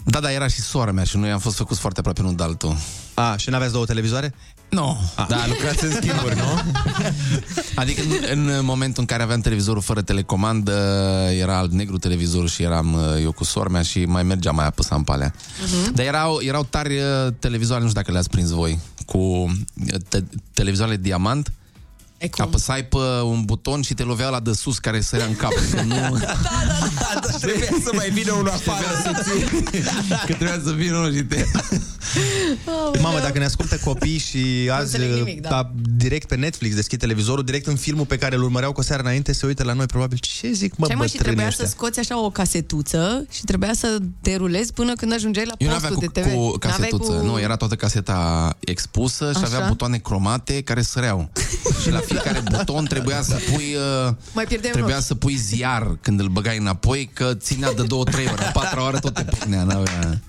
da, da, era și sora mea și noi am fost făcuți foarte aproape unul de altul. A, și n-aveți două televizoare? Nu. Da, lucrați în schimburi, nu? Adică în, în momentul în care aveam televizorul fără telecomandă, era alb-negru televizorul și eram uh, eu cu sora mea și mai mergea, mai apăsam pe alea. Mhm. Dar erau, erau tari uh, televizoare, nu știu dacă le-ați prins voi, cu uh, te- televizoarele diamant. Apăsai pe un buton și te lovea la de sus care sărea în cap. Că nu... Trebuia să mai vină unul afară să ții. Că trebuia să vină unul și te... Mamă, dacă ne ascultă copii și azi înțeleg nimic, da. da, direct pe Netflix deschid televizorul, direct în filmul pe care îl urmăreau cu o seară înainte, se uită la noi probabil. Ce zic, mă, Ce mai și bătrânii trebuia ăștia? să scoți așa o casetuță și trebuia să derulezi până când ajungeai la Eu nu postul avea cu, de TV. cu N-aveai casetuță, cu... nu, era toată caseta expusă și Așa? avea butoane cromate care săreau. și la fiecare buton trebuia să pui... Uh, Mai pierdeam Trebuia roși. să pui ziar când îl băgai înapoi, că ținea de două, trei ore. A patra oară tot te pocnea, n-avea...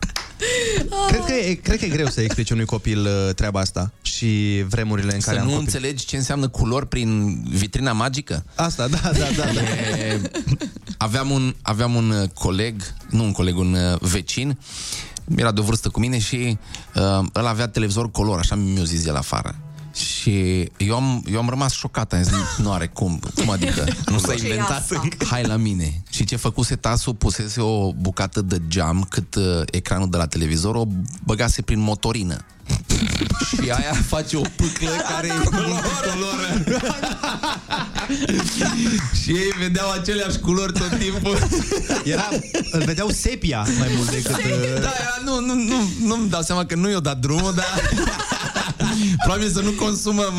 Cred că, e, cred că e greu să explici unui copil uh, treaba asta și vremurile în Să care am nu copil. înțelegi ce înseamnă culori prin vitrina magică? Asta, da, da, da. da. E, aveam, un, aveam un uh, coleg, nu un coleg, un uh, vecin, era de o vârstă cu mine și uh, el avea televizor color, așa mi-a zis el afară. Și eu am, eu am rămas șocat, am zis, nu are cum, cum adică? Nu s-a Ce e inventat asta? Hai la mine. Și ce făcuse tasul, pusese o bucată de geam cât uh, ecranul de la televizor, o băgase prin motorină. și aia face o pâclă care e multicoloră. și ei vedeau aceleași culori tot timpul. Era, îl vedeau sepia mai mult decât... uh, Da, era, nu, nu, nu, nu-mi dau seama că nu i-o dat drumul, dar probabil să nu consumăm.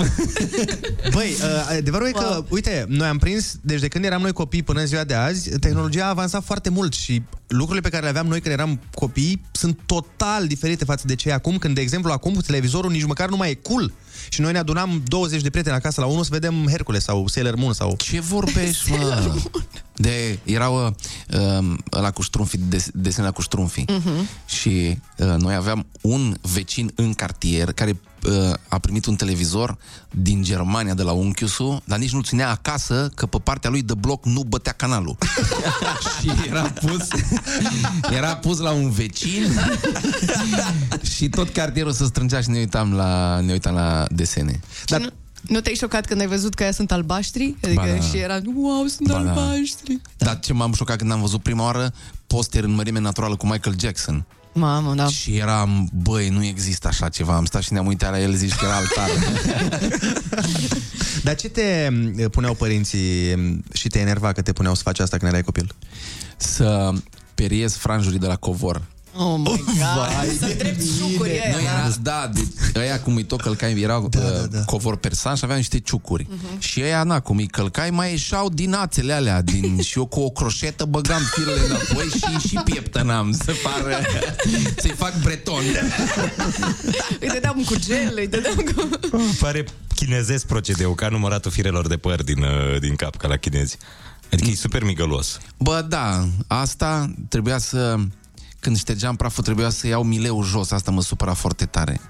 Băi, uh, adevărul e că, uite, noi am prins, deci de când eram noi copii până în ziua de azi, tehnologia a avansat foarte mult și lucrurile pe care le aveam noi când eram copii sunt total diferite față de ce e acum, când, de exemplu, acum televizorul nici măcar nu mai e cool. Și noi ne adunam 20 de prieteni acasă la unul să vedem Hercules sau Sailor Moon sau... Ce vorbești, mă? De, erau uh, ăla cu ștrumfii, des, desenele cu ștrumfii. Mhm. Și uh, noi aveam un vecin în cartier care uh, a primit un televizor din Germania de la unchiusul, dar nici nu ținea acasă că pe partea lui de bloc nu bătea canalul. și era pus era pus la un vecin și tot cartierul se strângea și ne uitam la, ne uitam la desene. Dar... Nu, nu te-ai șocat când ai văzut că aia sunt albaștri? Adică Ba da. și era, wow, sunt Ba da. albaștri. Dar ce m-am șocat când am văzut prima oară poster în mărime naturală cu Michael Jackson. Mamă, da. Și eram, băi, nu există așa ceva. Am stat și ne-am uitat la el, zici că era altar. Dar ce te uh, puneau părinții um, și te enerva că te puneau să faci asta când erai copil? Să periez franjurii de la covor. Oh my god, să drept sucuri aia. Nu era, da, de, ăia cum îi tot călcai, erau da, da, da. covor persan și aveau niște ciucuri. Uh-huh. Și ăia, na, cum îi călcai, mai ieșau din ațele alea. Din, și eu cu o croșetă băgam firele înapoi și, și pieptănam să pară, să-i fac breton. Îi dădeam cu gel, îi dădeam cu... Pare chinezesc procedeul, ca număratul firelor de păr din, uh, din cap, ca la chinezi. Adică e super migălos. Bă, da, asta trebuia să... Când ștergeam praful, trebuia să iau mileul jos. Asta mă supăra foarte tare.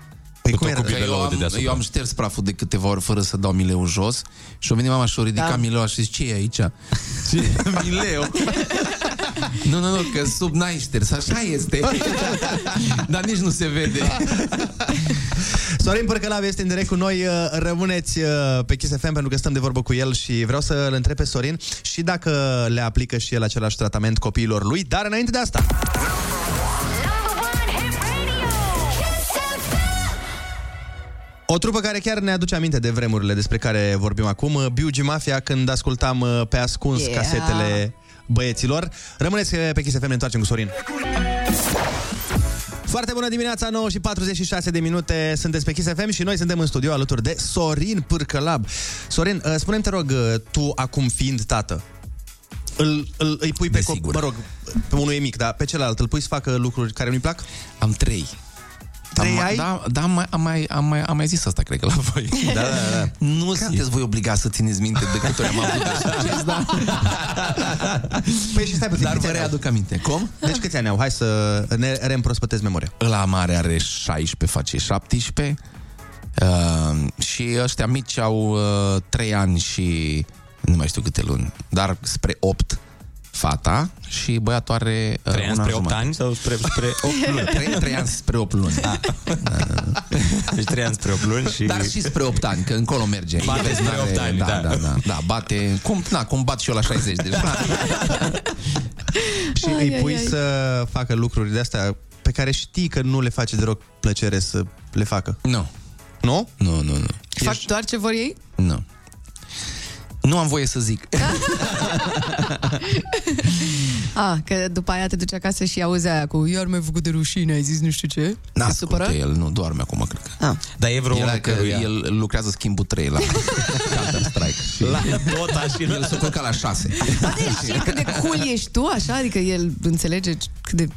Păi cum era? Că eu, am, eu am șters praful de câteva ori fără să dau mileul jos și o venit mama și o ridica Da. da. mileul și zice, ce e aici? Și mileu. nu, nu, nu, că sub n-ai șters, așa este. Dar nici nu se vede. Sorin Părcălav este în direct cu noi. uh, Rămâneți uh, pe Kiss FM pentru că stăm de vorbă cu el și vreau să-l întreb pe Sorin și dacă le aplică și el același tratament copiilor lui, dar înainte de asta. O trupă care chiar ne aduce aminte de vremurile despre care vorbim acum, Biugi Mafia, când ascultam uh, pe ascuns Yeah. yeah. casetele băieților. Rămâneți uh, pe Kiss FM, ne întoarcem cu Sorin. Foarte bună dimineața, 9 și 46 de minute, sunteți pe Kiss FM și noi suntem în studio alături de Sorin Pârcălab. Sorin, uh, spune-mi, te rog, uh, tu acum fiind tată, îl, îl, îi pui pe copil, mă rog, pe unul e mic, dar pe celălalt îl pui să facă lucruri care nu-i plac? Am trei. Trei am, ai? Da, da am, mai, am, mai, am, mai, am mai zis asta, cred că la voi. Da, da, da. Nu sunteți voi obligați să țineți minte de câte ori am avut de succes, da? Păi și stai puțin, Dar câți vă ani au? readuc aminte. Cum? Deci câți ani au? Hai să ne reîmprospătez memoria. Ăla mare are 16, face 17 uh, și ăștia mici au uh, 3 ani și nu mai știu câte luni, dar spre 8 fata și băiatul are uh, 3 ani un an spre 8 jumătate. ani sau spre, spre 8 luni? 3, 3 ani spre 8 luni. Ah. Deci 3 ani spre 8 luni și... Dar și spre 8 ani, că încolo merge. Bate spre N-are- 8 ani, da, da. da, da, da, bate, cum, na, cum bat și eu la 60 deja. Și Ai, îi ai, pui ai. să facă lucruri de astea pe care știi că nu le face deloc plăcere să le facă. Nu. Nu? Nu, nu, nu. Fac doar ce vor ei? Nu. Nu am voie să zic. A, că după aia te duci acasă și auzi aia cu iar mi-ai făcut de rușine, ai zis nu știu ce. N-a Te supără? el, nu doarme acum, cred că. Ah. Dar e vreo el, unul că căruia... el lucrează schimbul 3 la Counter-Strike. Și La Dota și el s-a culcat la 6. Și cât de cool ești tu, așa? Adică el înțelege cât de...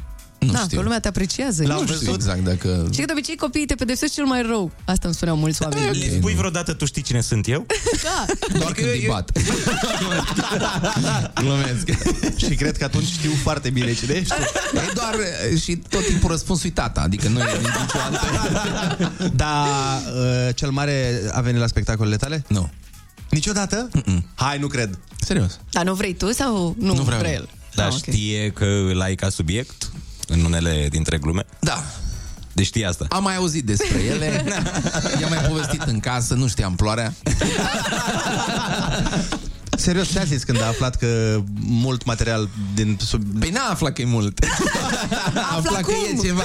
Nu da, știu. că lumea te apreciază. Nu știu exact dacă... Și că de obicei copiii te pedepsesc cel mai rău. Asta îmi spuneau mulți oameni. Le spui vreodată tu știi cine sunt eu? Da. Doar când îi bat. Glumesc. și cred că atunci știu foarte bine cine ești. E doar și tot timpul răspunsul e tata, adică nu e nicio altă. Dar uh, cel mare a venit la spectacolele tale? Nu. Niciodată? Hai, nu cred. Serios. Dar nu vrei tu sau nu, Nu vreau vrea eu. el? Dar Ah, ok. știe că îl ai ca subiect în unele dintre glume? Da. Deci știi asta. Am mai auzit despre ele, i-am mai povestit în casă, nu știam ploarea. Serios, ce a zis când a aflat că mult material din sub... Păi n-a aflat că e mult. A aflat că e ceva.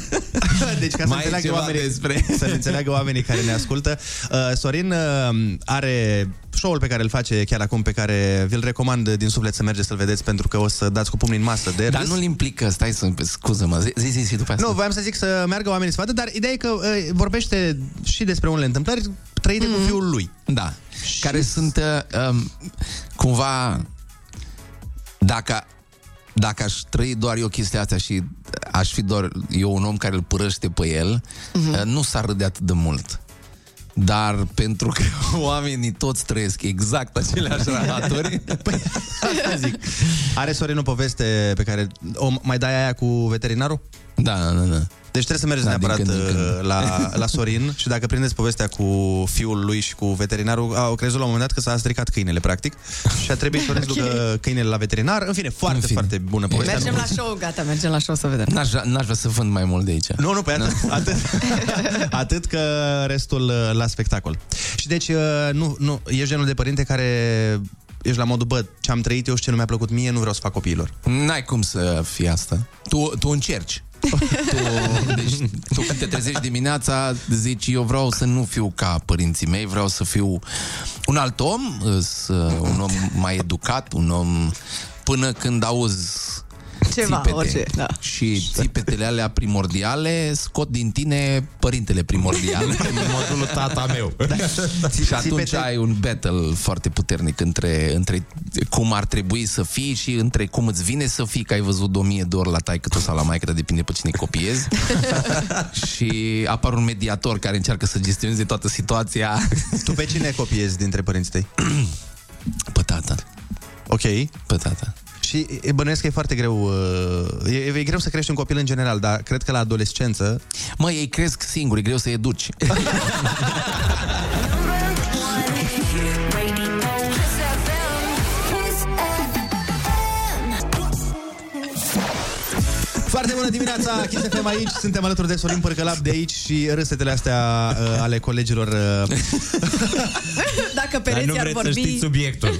Deci ca să Mai e înțeleagă ceva oamenii, despre. să înțeleagă oamenii care ne ascultă, uh, Sorin uh, are show-ul pe care îl face chiar acum, pe care vi-l recomand din suflet să mergeți să-l vedeți, pentru că o să dați cu pumnii în masă de Dar râs. nu-l implică, stai să... Scuză-mă, zi, zi, zi, zi după asta. Nu, voiam să zic să meargă oamenii să vadă, dar ideea e că uh, vorbește și despre unele întâmplări trăite mm. cu fiul lui. Da. Și... Care sunt uh, um, cumva dacă dacă aș trăi doar eu chestia asta și aș fi doar eu un om care îl părăște pe el, uh-huh. nu s-ar râde atât de mult. Dar pentru că oamenii toți trăiesc exact aceleași rahaturi, păi, asta zic. Are Sorin o poveste pe care o mai dai aia cu veterinarul? Da, da, da. Deci trebuie să mergeți Da, din neapărat când în când. uh, la, la Sorin și dacă prindeți povestea cu fiul lui și cu veterinarul, au crezut la un moment dat că s-a stricat câinele, practic, și a trebuit Sorin să ducă câinele la veterinar. În fine, foarte, în fine. foarte bună poveste. Mergem la show, gata, mergem la show să vedem. N-aș, vrea- n-aș vrea să vând mai mult de aici. Nu, nu, pe atât, atât, atât că restul uh, la spectacol. Și deci, uh, nu, nu, ești genul de părinte care ești la modul, bă, ce am trăit eu și ce nu mi-a plăcut mie, nu vreau să fac copiilor. N-ai cum să fie asta. Tu, tu încerci. Tu, deci, tu când te trezești dimineața, zici, eu vreau să nu fiu ca părinții mei, vreau să fiu un alt om, îs, uh, un om mai educat, un om până când auzi Ceva, țipete. orice, da. Și țipetele alea primordiale scot din tine părintele primordial. În modul tata meu. și atunci ai un battle foarte puternic între, între cum ar trebui să fii și între cum îți vine să fii, că ai văzut de o mie de ori la taică tu sau la maică, depinde pe cine copiezi. și apar un mediator care încearcă să gestioneze toată situația. Tu pe cine copiezi dintre părinții tăi? Pe tata. Ok. Pe tata. Și e- bănuiesc că e foarte greu, uh, e, e greu să crești un copil în general, dar cred că la adolescență... Mă, ei cresc singuri, e greu să-i educi. bună dimineața, Kiss FM aici, suntem alături de Sorin Părcălap de aici și râsetele astea uh, ale colegilor... Uh, Dacă pereții ar vorbi... subiectul.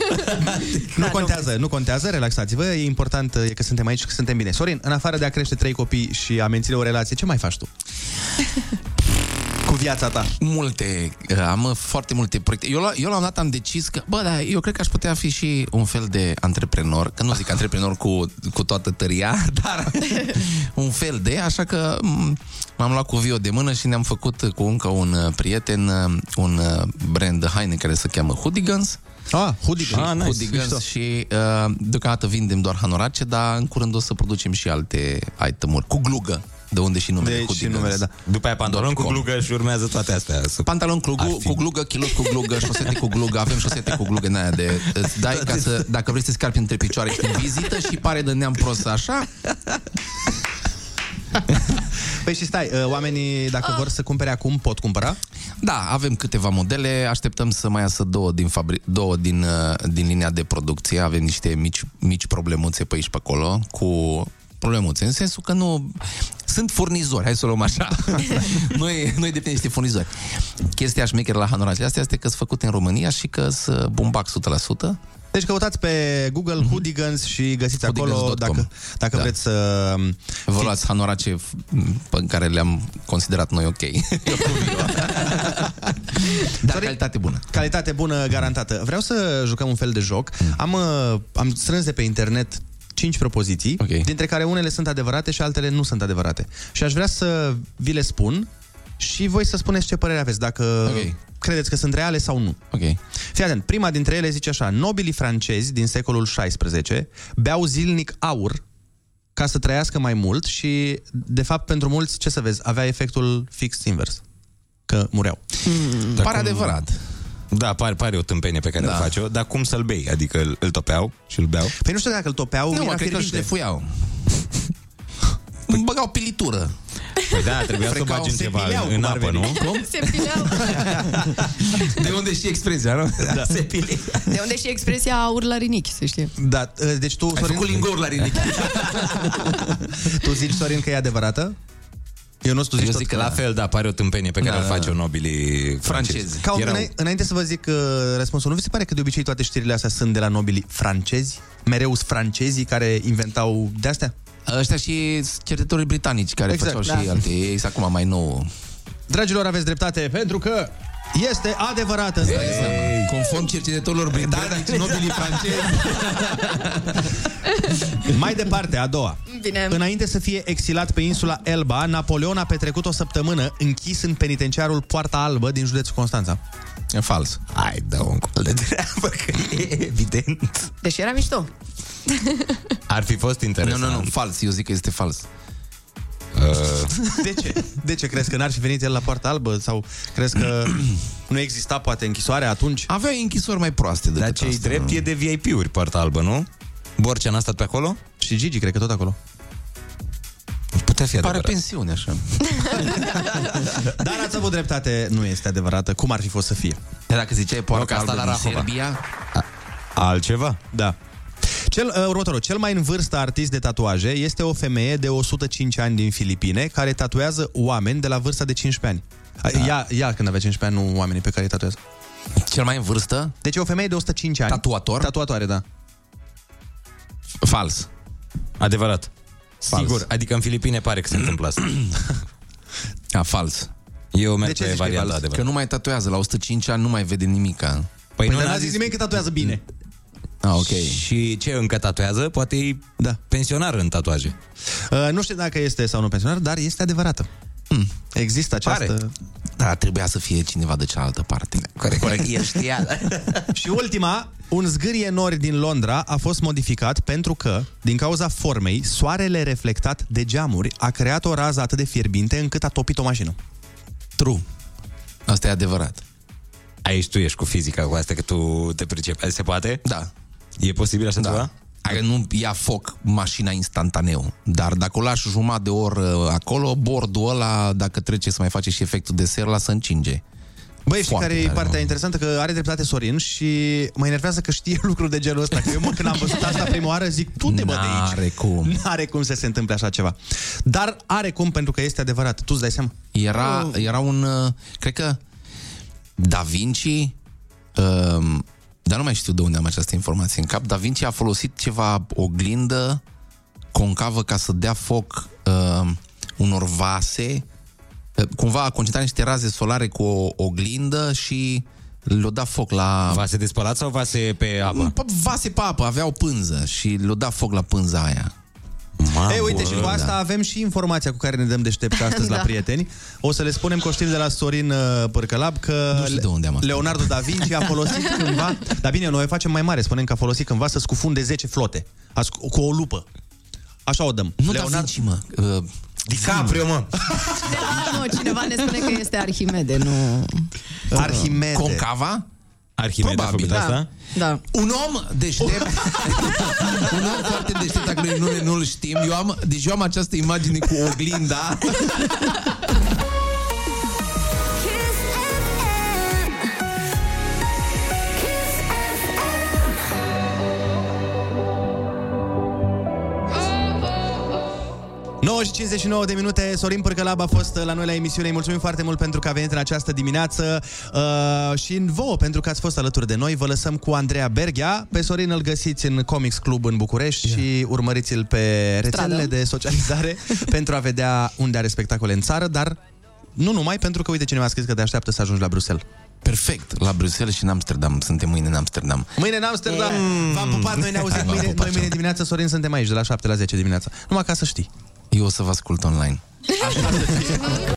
nu contează, nu contează, relaxați-vă, e important e că suntem aici și că suntem bine. Sorin, în afară de a crește trei copii și a menține o relație, ce mai faci tu? cu viața ta? Multe, uh, am uh, foarte multe proiecte. Eu la, eu la un dat am decis că, bă, da, eu cred că aș putea fi și un fel de antreprenor, că nu zic antreprenor cu, cu toată tăria, dar un fel de, așa că m- m-am luat cu Vio de mână și ne-am făcut cu încă un uh, prieten uh, un uh, brand de haine care se cheamă Hoodigans. Ah, Hoodigans. Ah, nice. Hoodigans Mișto. și uh, deocamdată vindem doar hanorace, dar în curând o să producem și alte itemuri cu glugă. De unde și numele Deci și Hoodigans. numele, da. După aia pantalon cu glugă și urmează toate astea. Pantalon cu, glu- cu glugă, kilot cu glugă, șosete cu glugă, avem șosete cu glugă în aia de... Îți dai ca să, dacă vrei să scarpi între picioare și în vizită și pare de neam prost așa, Păi și stai, uh, oamenii, dacă vor să cumpere acum, pot cumpăra? Da, avem câteva modele, așteptăm să mai iasă două din, fabri- două din, uh, din linia de producție, avem niște mici, mici problemuțe pe aici pe acolo, cu problemuțe, în sensul că nu... Sunt furnizori, hai să o luăm așa. noi, noi depindem niște furnizori. Chestia șmecheră la hanoracele astea este că sunt făcute în România și că sunt bumbac 100%. Deci căutați pe Google Mhm. Hoodigans și găsiți acolo Hoodigans.com. dacă, dacă Da. vreți să... Vă luați hanorace f- pe care le-am considerat noi ok. Dar calitate bună. Calitate bună garantată. Vreau să jucăm un fel de joc. Mm. Am, uh, am strâns de pe internet 5 propoziții, Ok. dintre care unele sunt adevărate și altele nu sunt adevărate. Și aș vrea să vi le spun și voi să spuneți ce părere aveți, dacă Ok. credeți că sunt reale sau nu. Ok. Fii atent, prima dintre ele zice așa, nobilii francezi din secolul XVI beau zilnic aur ca să trăiască mai mult și, de fapt, pentru mulți, ce să vezi, avea efectul fix invers. Că mureau. Dar Pare adevărat. Da, pare, pare o tâmpenie pe care Da. da. o face dar cum să-l bei? Adică îl, îl topeau și îl beau? Păi nu știu dacă îl topeau, Nu, mă, era cred că îl fierbinte. șlefuiau. Băgau pilitură. Păi da, trebuia să o Frecau, bagi în se ceva, pileau, în cum ar apă, veni. nu? Cum? Se pileau. De unde și expresia, nu? Da. Se pile. De unde și expresia aur la rinichi, să știi. Da, deci tu, Sorin... făcut lingouri la rinichi. tu zici, Sorin, că e adevărată? Eu nu tu zici Eu tot zic că la fel, da, pare o tâmpenie pe care Da, da, da, îl face da. nobilii francezi. Ca Erau- înainte, înainte să vă zic uh, răspunsul, nu vi se pare că de obicei toate știrile astea sunt de la nobilii francezi? Mereu sunt francezii care inventau de-astea? Ăștia și cercetătorii britanici care Exact, făceau și da. alte. Ei sunt acum mai nou. Dragilor, aveți dreptate, pentru că este adevărată. Hey. Conform cercetătorilor britanici, Da, nobilii francezi. Mai departe, a doua. Bine. Înainte să fie exilat pe insula Elba, Napoleon a petrecut o săptămână închis în penitenciarul Poarta Albă din județul Constanța. E fals. Hai, dă un col de treabă, că e evident. Deși era mișto. Ar fi fost Nu, interesant. nu, nu, fals. Eu zic că este fals. Uh, De ce? De ce? Crezi că n-ar fi venit el la Poarta Albă? Sau crezi că nu exista poate închisoarea atunci? Avea închisori mai proaste decât dar ce asta. drept e de VIP-uri, partea albă, nu? Borcea n-a stat pe acolo? Și Gigi, cred că tot acolo. Putea fi Pare adevărat. pensiune, așa. Dar ați avut dreptate, nu este adevărată. Cum ar fi fost să fie? Dar dacă ziceai Nu, poarta că asta albă la din Rahova. Serbia, Altceva? Da. Cel, uh, următorul, cel mai în vârstă artist de tatuaje este o femeie de 105 ani din Filipine care tatuează oameni de la vârsta de 15 ani. Da. Ea, ea când avea 15 ani, nu oamenii pe care îi tatuează. cel mai în vârstă, Deci e o femeie de 105 ani. Tatuator? Tatuatoare, da. fals. Adevărat. Fals. Sigur, adică în Filipine pare că se întâmplă asta. A, fals. Eu merg De ce pe zici că e varianta fals? Că adevărat. nu mai tatuează, la 105 ani nu mai vede nimica. Păi, Păi, nu dar n-a n-a zis nimeni că tatuează bine. Ah, ok. Și ce încă tatuează? Poate e Da. pensionar în tatuaje. Uh, nu știu dacă este sau nu pensionar, dar este adevărată. Hmm. Există această... Pare. Da, trebuia să fie cineva de cealaltă parte. Corect, corect. El știa. Și ultima, un zgârie nori din Londra a fost modificat pentru că, din cauza formei, soarele reflectat de geamuri a creat o rază atât de fierbinte încât a topit o mașină. True. Asta e adevărat. Aici tu ești cu fizica cu asta, că tu te pricepi. Se poate? Da. E posibil așa Da. ceva? Adică nu ia foc mașina instantaneu. Dar dacă o lași jumătate de oră acolo, bordul ăla, dacă trece să mai face și efectul de ser, la să încinge. Băi, știi Foarte care e tare, partea mă. interesantă? Că are dreptate Sorin și mă enervează că știe lucruri de genul ăsta. Că eu, mă, când am văzut asta prima oară, zic, tu te bă de aici. N-are cum. N-are cum să se întâmple așa ceva. Dar are cum pentru că este adevărat. Tu îți dai seama? Era, era un... uh, Cred că Da Vinci... Um, dar nu mai știu de unde am această informație în cap. Da Vinci a folosit ceva oglindă concavă ca să dea foc uh, unor vase Cumva a concentrat niște raze solare cu o oglindă și le-a dat foc la... Vase de spălat sau vase pe apă? P- Vase pe apă, aveau pânză și le-a dat foc la pânza aia. Mamă, Ei, uite, și cu asta da. avem și informația cu care ne dăm deștepți astăzi Da. la prieteni. O să le spunem că o știm de la Sorin uh, Părcălab că Nu știu de unde am asta. Leonardo da Vinci a folosit cândva... Dar bine, noi o facem mai mare. Spunem că a folosit cândva să scufunde 10 flote. Asc- cu o lupă. Așa o dăm. Nu da Vinci, mă. Uh, DiCaprio, mă. Cineva, nu, cineva ne spune că este Arhimede, nu... Arhimede. Concava? Arhimede Probabil. a făcut asta? Da. Un om deștept Un om foarte deștept Dacă noi nu, nu-l știm eu am, Deci eu am această imagine cu oglinda Nouă și 59 de minute, Sorin Părcălab a fost la noi la emisiune. Îi mulțumim foarte mult pentru că a venit în această dimineață uh, și în vouă pentru că ați fost alături de noi. Vă lăsăm cu Andreea Berghia. Pe Sorin îl găsiți în Comics Club în București yeah. și urmăriți-l pe rețelele Stradă. de socializare pentru a vedea unde are spectacole în țară, dar nu numai, pentru că uite cineva a scris că te așteaptă să ajungi la Bruxelles. Perfect, la Bruxelles și în Amsterdam Suntem mâine în Amsterdam Mâine în Amsterdam. V-am pupat, noi ne auzim Hai, v-am mâine, pupat, noi mâine dimineață, Sorin, suntem aici de la 7 la 10 dimineața. Numai ca să știi. Eu o să vă ascult online